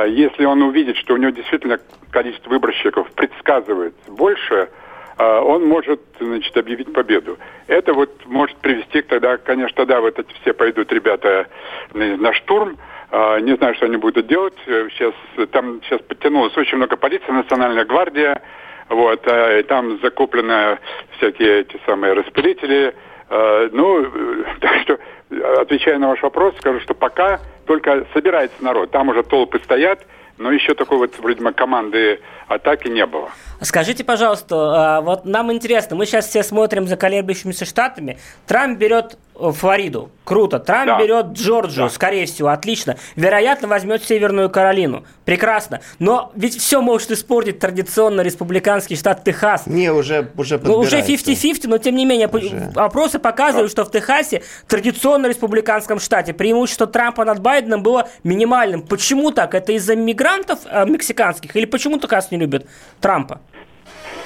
если он увидит, что у него действительно количество выборщиков предсказывает больше, он может, значит, объявить победу. Это вот может привести тогда, конечно, тогда вот эти все пойдут ребята на, штурм. А, Не знаю, что они будут делать. Э, Сейчас там сейчас подтянулось очень много полиции, национальная гвардия. Вот, а, и там закуплены всякие эти самые распылители. А, Ну, э, так что, э, отвечая на ваш вопрос, скажу, что пока только собирается народ. Там уже толпы стоят, но еще такой вот, вроде команды атаки не было. Скажите, пожалуйста, а, вот нам интересно, мы сейчас все смотрим за колеблющимися штатами. Трамп берет Флориду, круто. Трамп Да. берет Джорджию, скорее всего, отлично. Вероятно, возьмет Северную Каролину. Прекрасно. Но ведь все может испортить традиционно республиканский штат Техас. Не, уже, уже Ну, уже подбирается. 50-50, но тем не менее, по- опросы показывают, что в Техасе, традиционно республиканском штате, преимущество Трампа над Байденом было минимальным. Почему так? Это из-за мигрантов э, мексиканских? Или почему Техас не любит Трампа?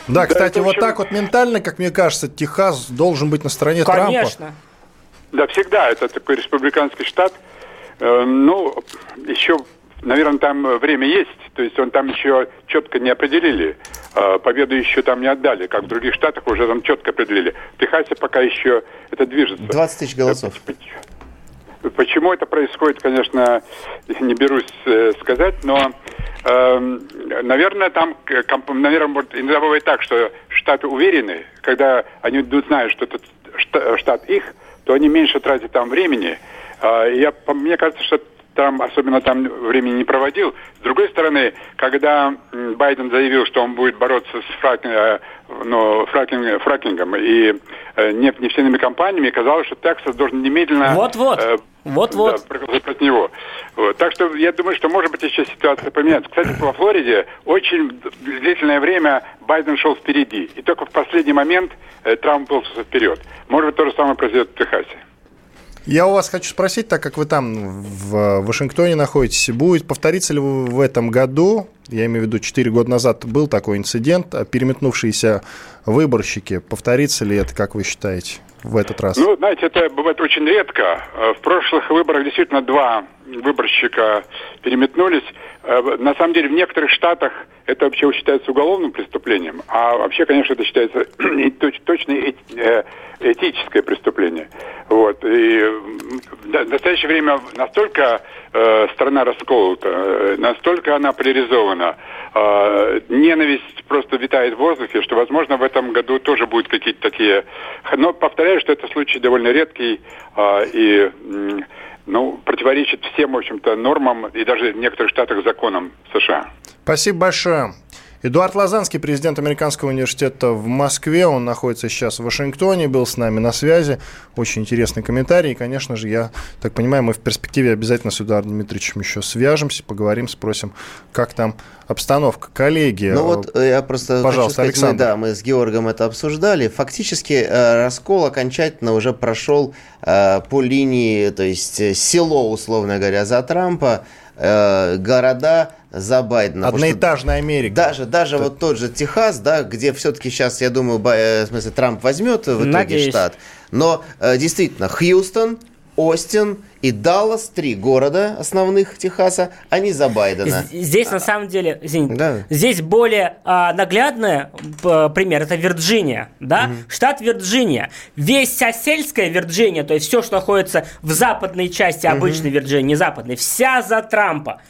Да, кстати, это вот очень- так вот ментально, как мне кажется, Техас должен быть на стороне Трампа. Конечно. Да, всегда. Это такой республиканский штат. Э, ну, еще, наверное, там время есть. То есть он там еще четко не определили. Э, победу еще там не отдали. Как в других штатах уже там четко определили. В Техасе пока еще это движется. 20 тысяч голосов. Почему это происходит, конечно, не берусь э, сказать, но, эм, наверное, там, э, наверное, может, иногда бывает так, что штаты уверены, когда они знают, что этот шта- штат их, то они меньше тратят там времени. А, я, мне кажется, что там, особенно там времени не проводил. С другой стороны, когда Байден заявил, что он будет бороться с фрак, э, ну, фракинг- фракингом и э, неф- нефтяными компаниями, казалось, что Тексас должен немедленно Вот-вот. э, Вот-вот. да, против него. Вот. Так что я думаю, что может быть еще ситуация поменяется. Кстати, во Флориде очень длительное время Байден шел впереди. И только в последний момент э, Трамп был вперед. Может быть, то же самое произойдет в Техасе. Я у вас хочу спросить, так как вы там в Вашингтоне находитесь, будет повториться ли в этом году, я имею в виду 4 года назад был такой инцидент, а переметнувшиеся выборщики, повторится ли это, как вы считаете, в этот раз? Ну, знаете, это бывает очень редко. Э, В прошлых выборах действительно два выборщика переметнулись. Э, На самом деле в некоторых штатах это вообще считается уголовным преступлением, а вообще, конечно, это считается точно э, этическое преступление. Вот. И в настоящее время настолько э, страна расколота, настолько она поляризована, ненависть просто витает в воздухе, что, возможно, в этом году тоже будут какие-то такие... Но повторяю, что это случай довольно редкий э, и ну, противоречит всем, в общем-то, нормам и даже в некоторых штатах законам США. Спасибо большое. Эдуард Лазанский, президент Американского университета в Москве. Он находится сейчас в Вашингтоне, был с нами на связи. Очень интересный комментарий. И, конечно же, я так понимаю, мы в перспективе обязательно с Эдуардом Дмитриевичем еще свяжемся, поговорим, спросим, как там обстановка. Коллеги, Ну вот э, я просто пожалуйста, хочу сказать, мы, Александр. да, мы с Георгом это обсуждали. Фактически э, раскол окончательно уже прошел э, по линии, то есть село, условно говоря, за Трампа, города за Байдена. что Одноэтажная Америка. Даже, даже вот тот же Техас, да, где все-таки сейчас, я думаю, Бай- э, в смысле, Трамп возьмет в итоге Надеюсь. штат. Но э, действительно, Хьюстон, Остин и Даллас, три города основных Техаса, они за Байдена. Здесь на самом деле, извините, Да. здесь более а, наглядный пример это Вирджиния, да, штат Вирджиния. Весь вся сельская Вирджиния, то есть все, что находится в западной части обычной Вирджинии, не западной, вся за Трампа.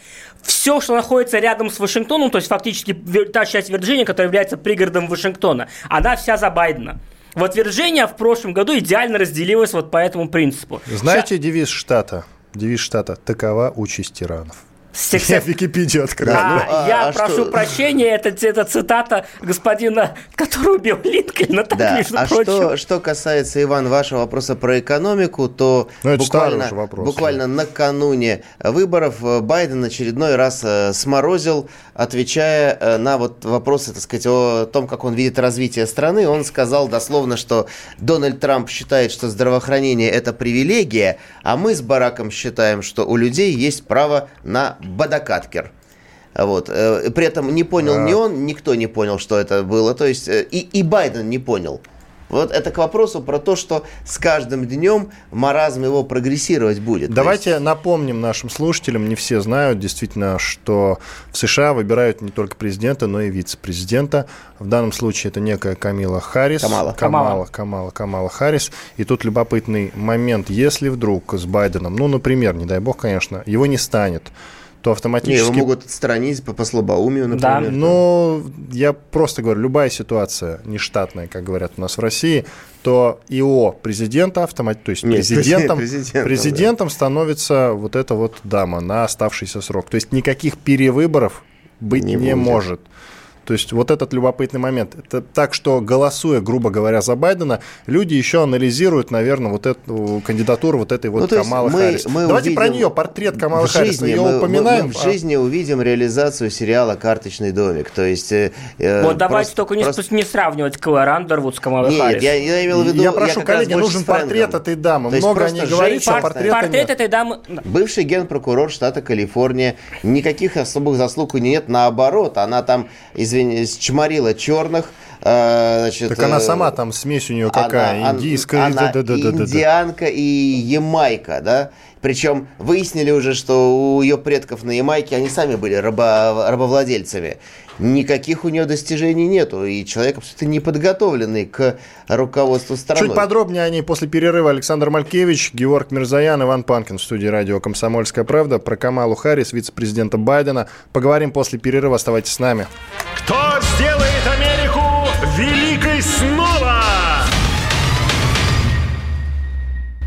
Все, что находится рядом с Вашингтоном, то есть фактически та часть Вирджинии, которая является пригородом Вашингтона, она вся за Байдена. Вот Вирджиния в прошлом году идеально разделилась вот по этому принципу. Знаете девиз штата? Девиз штата «Такова участь тиранов». Ща- Я всех- Википедию открыл. А, Ну, а- я а прошу что? прощения, это, это цитата господина, который убил Линкольна, так, Да, между а прочим. что, что касается, Иван, вашего вопроса про экономику, то Ну, буквально, вопрос, буквально накануне выборов э, Байден очередной раз э, сморозил, отвечая э, на вот вопросы, так сказать, о том, как он видит развитие страны. Он сказал дословно, что Дональд Трамп считает, что здравоохранение – это привилегия, а мы с Бараком считаем, что у людей есть право на бадакаткер. Вот. э, При этом не понял ни он, никто не понял, что это было. То есть э, и, и Байден не понял. Вот это к вопросу про то, что с каждым днем маразм его прогрессировать будет. Давайте напомним нашим слушателям, не все знают действительно, что в США выбирают не только президента, но и вице-президента. В данном случае это некая Камила Харрис. Камала. Камала, Камала, Камала Харрис. И тут любопытный момент, если вдруг с Байденом, ну, например, не дай бог, конечно, его не станет, то Не, автоматически... его могут отстранить по, по слабоумию, Да. например. Ну, я просто говорю, любая ситуация нештатная, как говорят у нас в России, то ИО президента автомат, то есть Нет, президентом, президентом, президентом, становится вот эта вот дама на оставшийся срок. То есть никаких перевыборов быть Не не, будет. может. То есть вот этот любопытный момент. Это так, что голосуя, грубо говоря, за Байдена, люди еще анализируют, наверное, вот эту кандидатуру вот этой вот Ну, Камалы мы- Харрис. мы Давайте про нее портрет Камалы в Харрис. жизни Ее мы- упоминаем. мы в а- жизни увидим реализацию сериала «Карточный домик». То есть... э, э, Вот давайте просто- только не, просто- не сравнивать Клэр Андервуд с Камалой Нет, Харрис. я, я имел в виду... Я прошу, раз коллеги, нужен портрет этой дамы. То Много о ней говорится, а женщина- портрета Портрет нет. этой дамы... Бывший генпрокурор штата Калифорния. Никаких особых заслуг у нее нет. Наоборот, она там, извини, чморила черных. э, значит, Так она э, сама там смесь у нее какая, она- индийская. Она да-да-да-да-да. индианка и ямайка, да? Причем выяснили уже, что у ее предков на Ямайке они сами были рабо- рабовладельцами. Никаких у нее достижений нету. И человек абсолютно неподготовленный к руководству страной. Чуть подробнее о ней после перерыва Александр Малькевич, Георг Мирзаян, Иван Панкин в студии радио «Комсомольская правда». Про Камалу Харрис, вице-президента Байдена. Поговорим после перерыва. Оставайтесь с нами. Кто сделает Америку великой снова?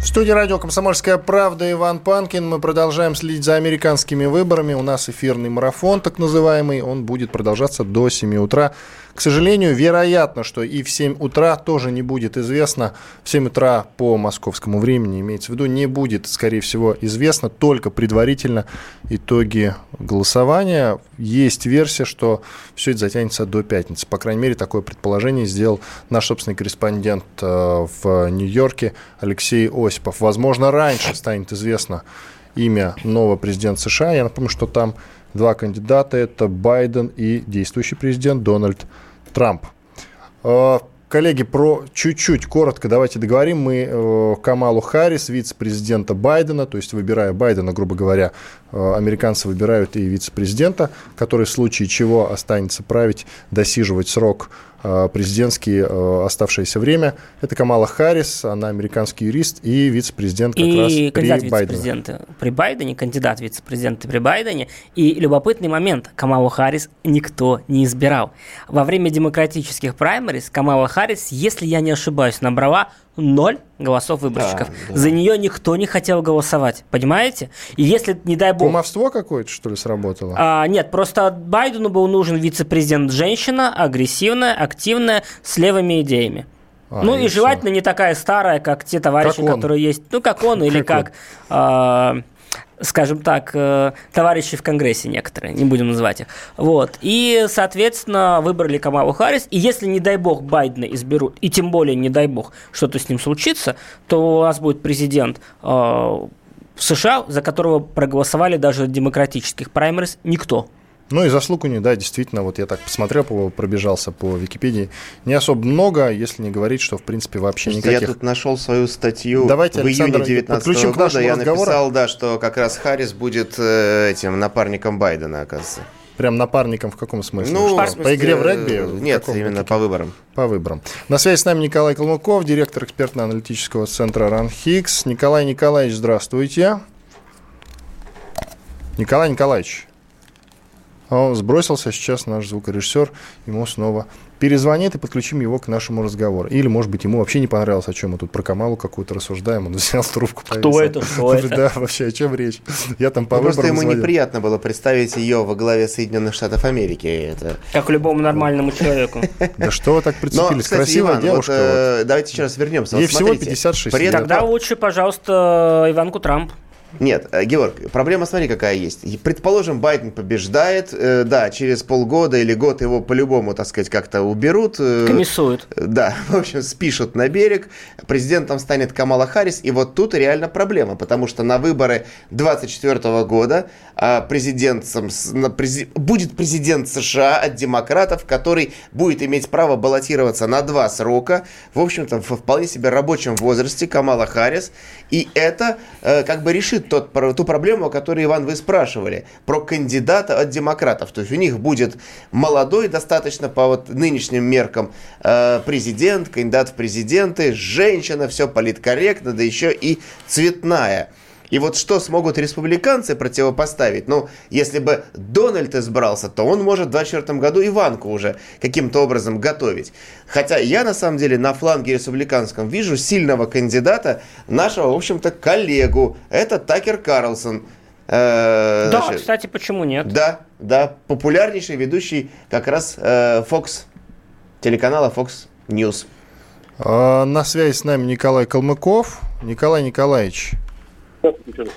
В студии радио «Комсомольская правда» Иван Панкин. Мы продолжаем следить за американскими выборами. У нас эфирный марафон, так называемый. Он будет продолжаться до 7 утра. К сожалению, вероятно, что и в 7 утра тоже не будет известно. В 7 утра по московскому времени, имеется в виду, не будет, скорее всего, известно только предварительно итоги голосования. Есть версия, что все это затянется до пятницы. По крайней мере, такое предположение сделал наш собственный корреспондент э, в Нью-Йорке Алексей Осипов. Возможно, раньше станет известно имя нового президента США. Я напомню, что там два кандидата. Это Байден и действующий президент Дональд Трамп. Э, Коллеги, про чуть-чуть, коротко давайте договорим. Мы э, Камалу Харрис, вице-президента Байдена, то есть выбирая Байдена, грубо говоря, э, американцы выбирают и вице-президента, который в случае чего останется править, досиживать срок президентский э, оставшееся время. Это Камала Харрис, она американский юрист и вице-президент как раз И кандидат при Байдене. при Байдене, кандидат вице-президента при Байдене. И любопытный момент, Камалу Харрис никто не избирал. Во время демократических праймерис Камала Харрис, если я не ошибаюсь, набрала ноль голосов выборщиков. За нее никто не хотел голосовать, понимаете? И если, не дай бог... Кумовство какое-то, что ли, сработало? А, нет, просто Байдену был нужен вице-президент женщина, агрессивная, активная, с левыми идеями. А, ну и и желательно не такая старая, как те товарищи, Как он. которые есть. Ну, как он, или Как как, а, скажем так, э, товарищи в Конгрессе некоторые, не будем называть их. Вот. И, соответственно, выбрали Камалу Харрис. И если, не дай бог, Байдена изберут, и тем более, не дай бог, что-то с ним случится, то у нас будет президент э, США, за которого проголосовали даже демократических праймерис никто. Ну и заслуг у них, да, действительно, вот я так посмотрел, пробежался по Википедии, не особо много, если не говорить, что в принципе вообще Слушайте, никаких. Я тут нашел свою статью Давайте, в июне Александр, 19 подключим к года. Я разговору. написал, да, что как раз Харрис будет э, этим напарником Байдена, оказывается. Прям напарником в каком смысле? Ну, Что, в смысле, по игре в регби? В Нет, каком? именно по выборам. По выборам. На связи с нами Николай Калмыков, директор экспертно-аналитического центра РАНХИКС. Николай Николаевич, здравствуйте. Николай Николаевич. Он сбросился сейчас наш звукорежиссер, ему снова перезвонит и подключим его к нашему разговору. Или, может быть, ему вообще не понравилось, о чем мы тут про Камалу какую-то рассуждаем, он взял трубку. Кто повесил. это, что это? Да, вообще, о чем речь? Я там по Ну, просто ему звонил. неприятно было представить ее во главе Соединенных Штатов Америки. Это... Как любому нормальному человеку. Да что вы так прицепились? Красивая девушка. э, давайте еще раз вернемся. Ей всего смотрите, 56 при лет. этом- Тогда лучше, пожалуйста, Иванку Трамп. Нет, э, Георг, проблема, смотри, какая есть. Предположим, Байден побеждает, э, да, через полгода или год его по-любому, так сказать, как-то уберут. э, Комиссует. э, Да, в общем, спишут на берег. Президентом станет Камала Харрис. И вот тут реально проблема, потому что на выборы 24 года а, президентом, прези- будет президент США от демократов, который будет иметь право баллотироваться на два срока. В общем-то, в вполне себе рабочем возрасте Камала Харрис. И это э, как бы решит тот, про- ту проблему, о которой, Иван, вы спрашивали, про кандидата от демократов. То есть у них будет молодой достаточно по вот нынешним меркам э, президент, кандидат в президенты, женщина, все политкорректно, да еще и цветная. И вот что смогут республиканцы противопоставить? Ну, если бы Дональд избрался, то он может в 2024 году Иванку уже каким-то образом готовить. Хотя я, на самом деле, на фланге республиканском вижу сильного кандидата, нашего, в общем-то, коллегу. Это Такер Карлсон. Э, Да, значит, кстати, почему нет? да, да, популярнейший ведущий как раз э, Fox, телеканала Fox News. А, На связи с нами Николай Калмыков. Николай Николаевич,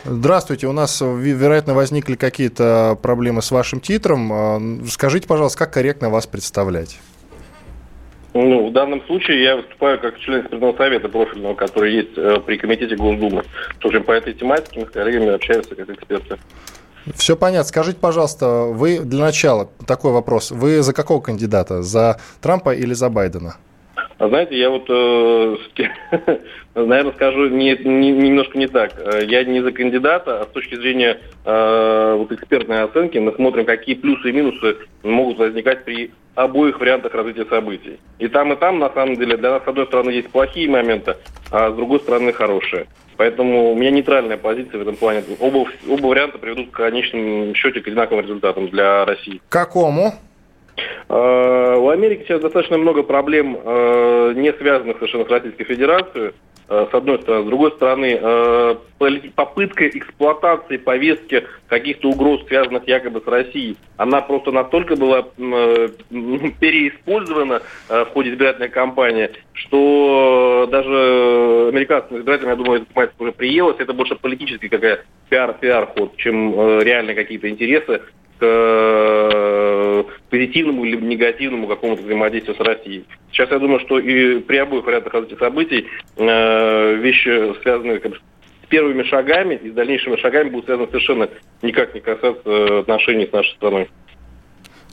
здравствуйте. У нас, вероятно, возникли какие-то проблемы с вашим титром. А, Скажите, пожалуйста, как корректно вас представлять? Ну, в данном случае я выступаю как член экспертного совета профильного, который есть э, при комитете Госдумы. Общем, по этой тематике мы с коллегами общаемся как эксперты. Все понятно. Скажите, пожалуйста, вы для начала такой вопрос. Вы за какого кандидата? За Трампа или за Байдена? А знаете, я вот, э, наверное, скажу не, не- немножко не так. Я не за кандидата, а с точки зрения э, вот экспертной оценки мы смотрим, какие плюсы и минусы могут возникать при обоих вариантах развития событий. И там, и там, на самом деле, для нас, с одной стороны, есть плохие моменты, а с другой стороны, хорошие. Поэтому у меня нейтральная позиция в этом плане. Оба, оба варианта приведут в конечном счете к одинаковым результатам для России. К какому? Э, У Америки сейчас достаточно много проблем, э, не связанных совершенно с Российской Федерацией, э, с одной стороны. С другой стороны, попытка эксплуатации повестки каких-то угроз, связанных якобы с Россией, она просто настолько была переиспользована в ходе избирательной кампании, что даже американским избирателям, я думаю, тематика уже приелась. Это больше политический какая пиар, пиар-ход, чем реально какие-то интересы к э, позитивному или негативному какому-то взаимодействию с Россией. Сейчас я думаю, что и при обоих вариантах развития событий э, вещи, связанные как бы, с первыми шагами и с дальнейшими шагами, будут связаны совершенно никак не касаться отношений с нашей страной.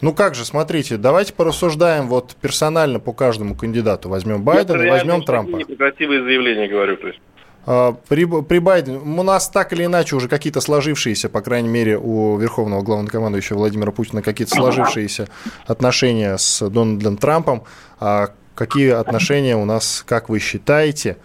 Ну как же, смотрите, давайте порассуждаем вот персонально по каждому кандидату. Возьмем Байдена возьмем Трампа. Некрасивые заявления говорю. То есть. А, При, при Байдене у нас так или иначе уже какие-то сложившиеся, по крайней мере, у верховного главнокомандующего Владимира Путина какие-то сложившиеся отношения с Дональдом Трампом. А какие отношения у нас, как вы считаете,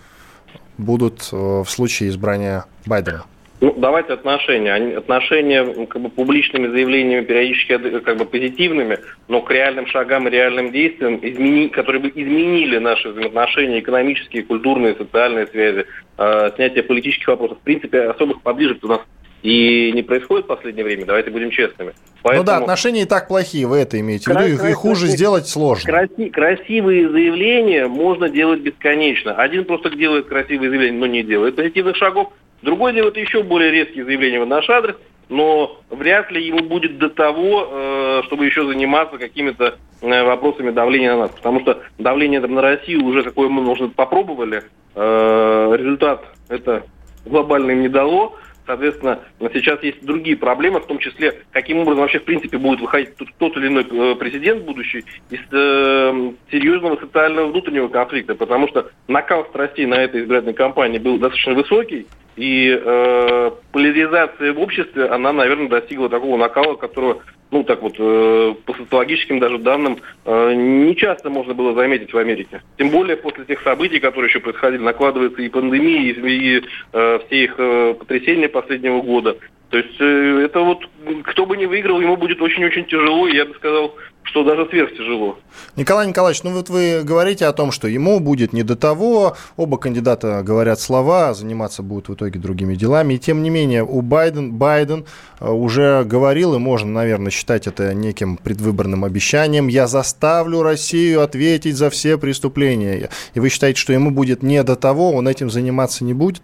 будут э, в случае избрания Байдена? Ну, давайте отношения. Они- Отношения как бы публичными заявлениями периодически э, как бы позитивными, но к реальным шагам и реальным действиям, измени- которые бы изменили наши взаимоотношения, экономические, культурные, социальные связи, э, снятие политических вопросов. В принципе, особых подвижек у нас и не происходит в последнее время, давайте будем честными. Ну да, отношения и так плохие, вы это имеете в виду, их- и хуже сделать сложно. Краси- красивые заявления можно делать бесконечно. Один просто делает красивые заявления, но не делает позитивных шагов. Другой делает еще более резкие заявления в наш адрес, но вряд ли ему будет до того, э, чтобы еще заниматься какими-то э, вопросами давления на нас. Потому что давление там на Россию уже какое мы, может, попробовали. Э, результат это глобально им не дало. Соответственно, сейчас есть другие проблемы, в том числе, каким образом вообще в принципе будет выходить тот или иной э, президент будущий из э, серьезного социального внутреннего конфликта, потому что накал страстей на этой избирательной кампании был достаточно высокий, и э, поляризация в обществе, она, наверное, достигла такого накала, которого, ну так вот, э, по социологическим даже данным, э, не часто можно было заметить в Америке. Тем более после тех событий, которые еще происходили, накладывается и пандемия, и, и э, все их э, потрясения последнего года. То есть э, это вот, кто бы не выиграл, ему будет очень-очень тяжело, и я бы сказал, что даже сверхтяжело. Николай Николаевич, ну вот вы говорите о том, что ему будет не до того, оба кандидата говорят слова, заниматься будут в итоге другими делами, и тем не менее у Байден, Байден э, уже говорил, и можно, наверное, считать это неким предвыборным обещанием, я заставлю Россию ответить за все преступления. И вы считаете, что ему будет не до того, он этим заниматься не будет?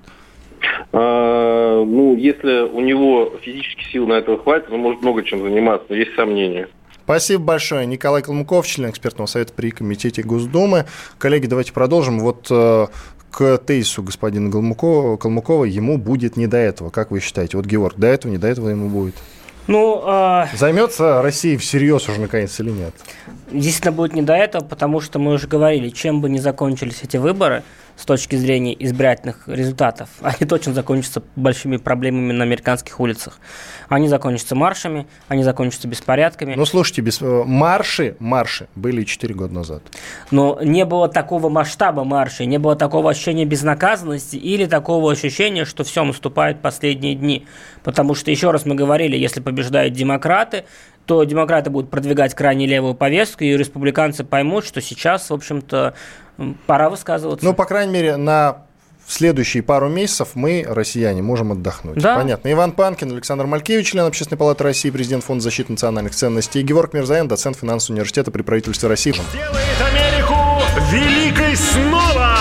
А, ну, если у него физически сил на это хватит, он может много чем заниматься, но есть сомнения. Спасибо большое. Николай Калмыков, член экспертного совета при Комитете Госдумы. Коллеги, давайте продолжим. Вот э, к тезису господина Калмыкова, Калмыкова ему будет не до этого. Как вы считаете? Вот, Георг, до этого, не до этого ему будет? Ну, э... Займется Россией всерьез уже наконец или нет? Действительно будет не до этого, потому что мы уже говорили, чем бы ни закончились эти выборы, с точки зрения избирательных результатов, они точно закончатся большими проблемами на американских улицах. Они закончатся маршами, они закончатся беспорядками. Ну, слушайте, без... Э, марши, марши были 4 года назад. Но не было такого масштаба маршей, не было такого ощущения безнаказанности или такого ощущения, что все наступает последние дни. Потому что, еще раз мы говорили, если побеждают демократы, то демократы будут продвигать крайне левую повестку, и республиканцы поймут, что сейчас, в общем-то, пора высказываться. Ну, по крайней мере, на следующие пару месяцев мы, россияне, можем отдохнуть. Да. Понятно. Иван Панкин, Александр Малькевич, член Общественной палаты России, президент Фонда защиты национальных ценностей, Георг Мирзаян, доцент финансового университета при правительстве России. Делает Америку великой снова!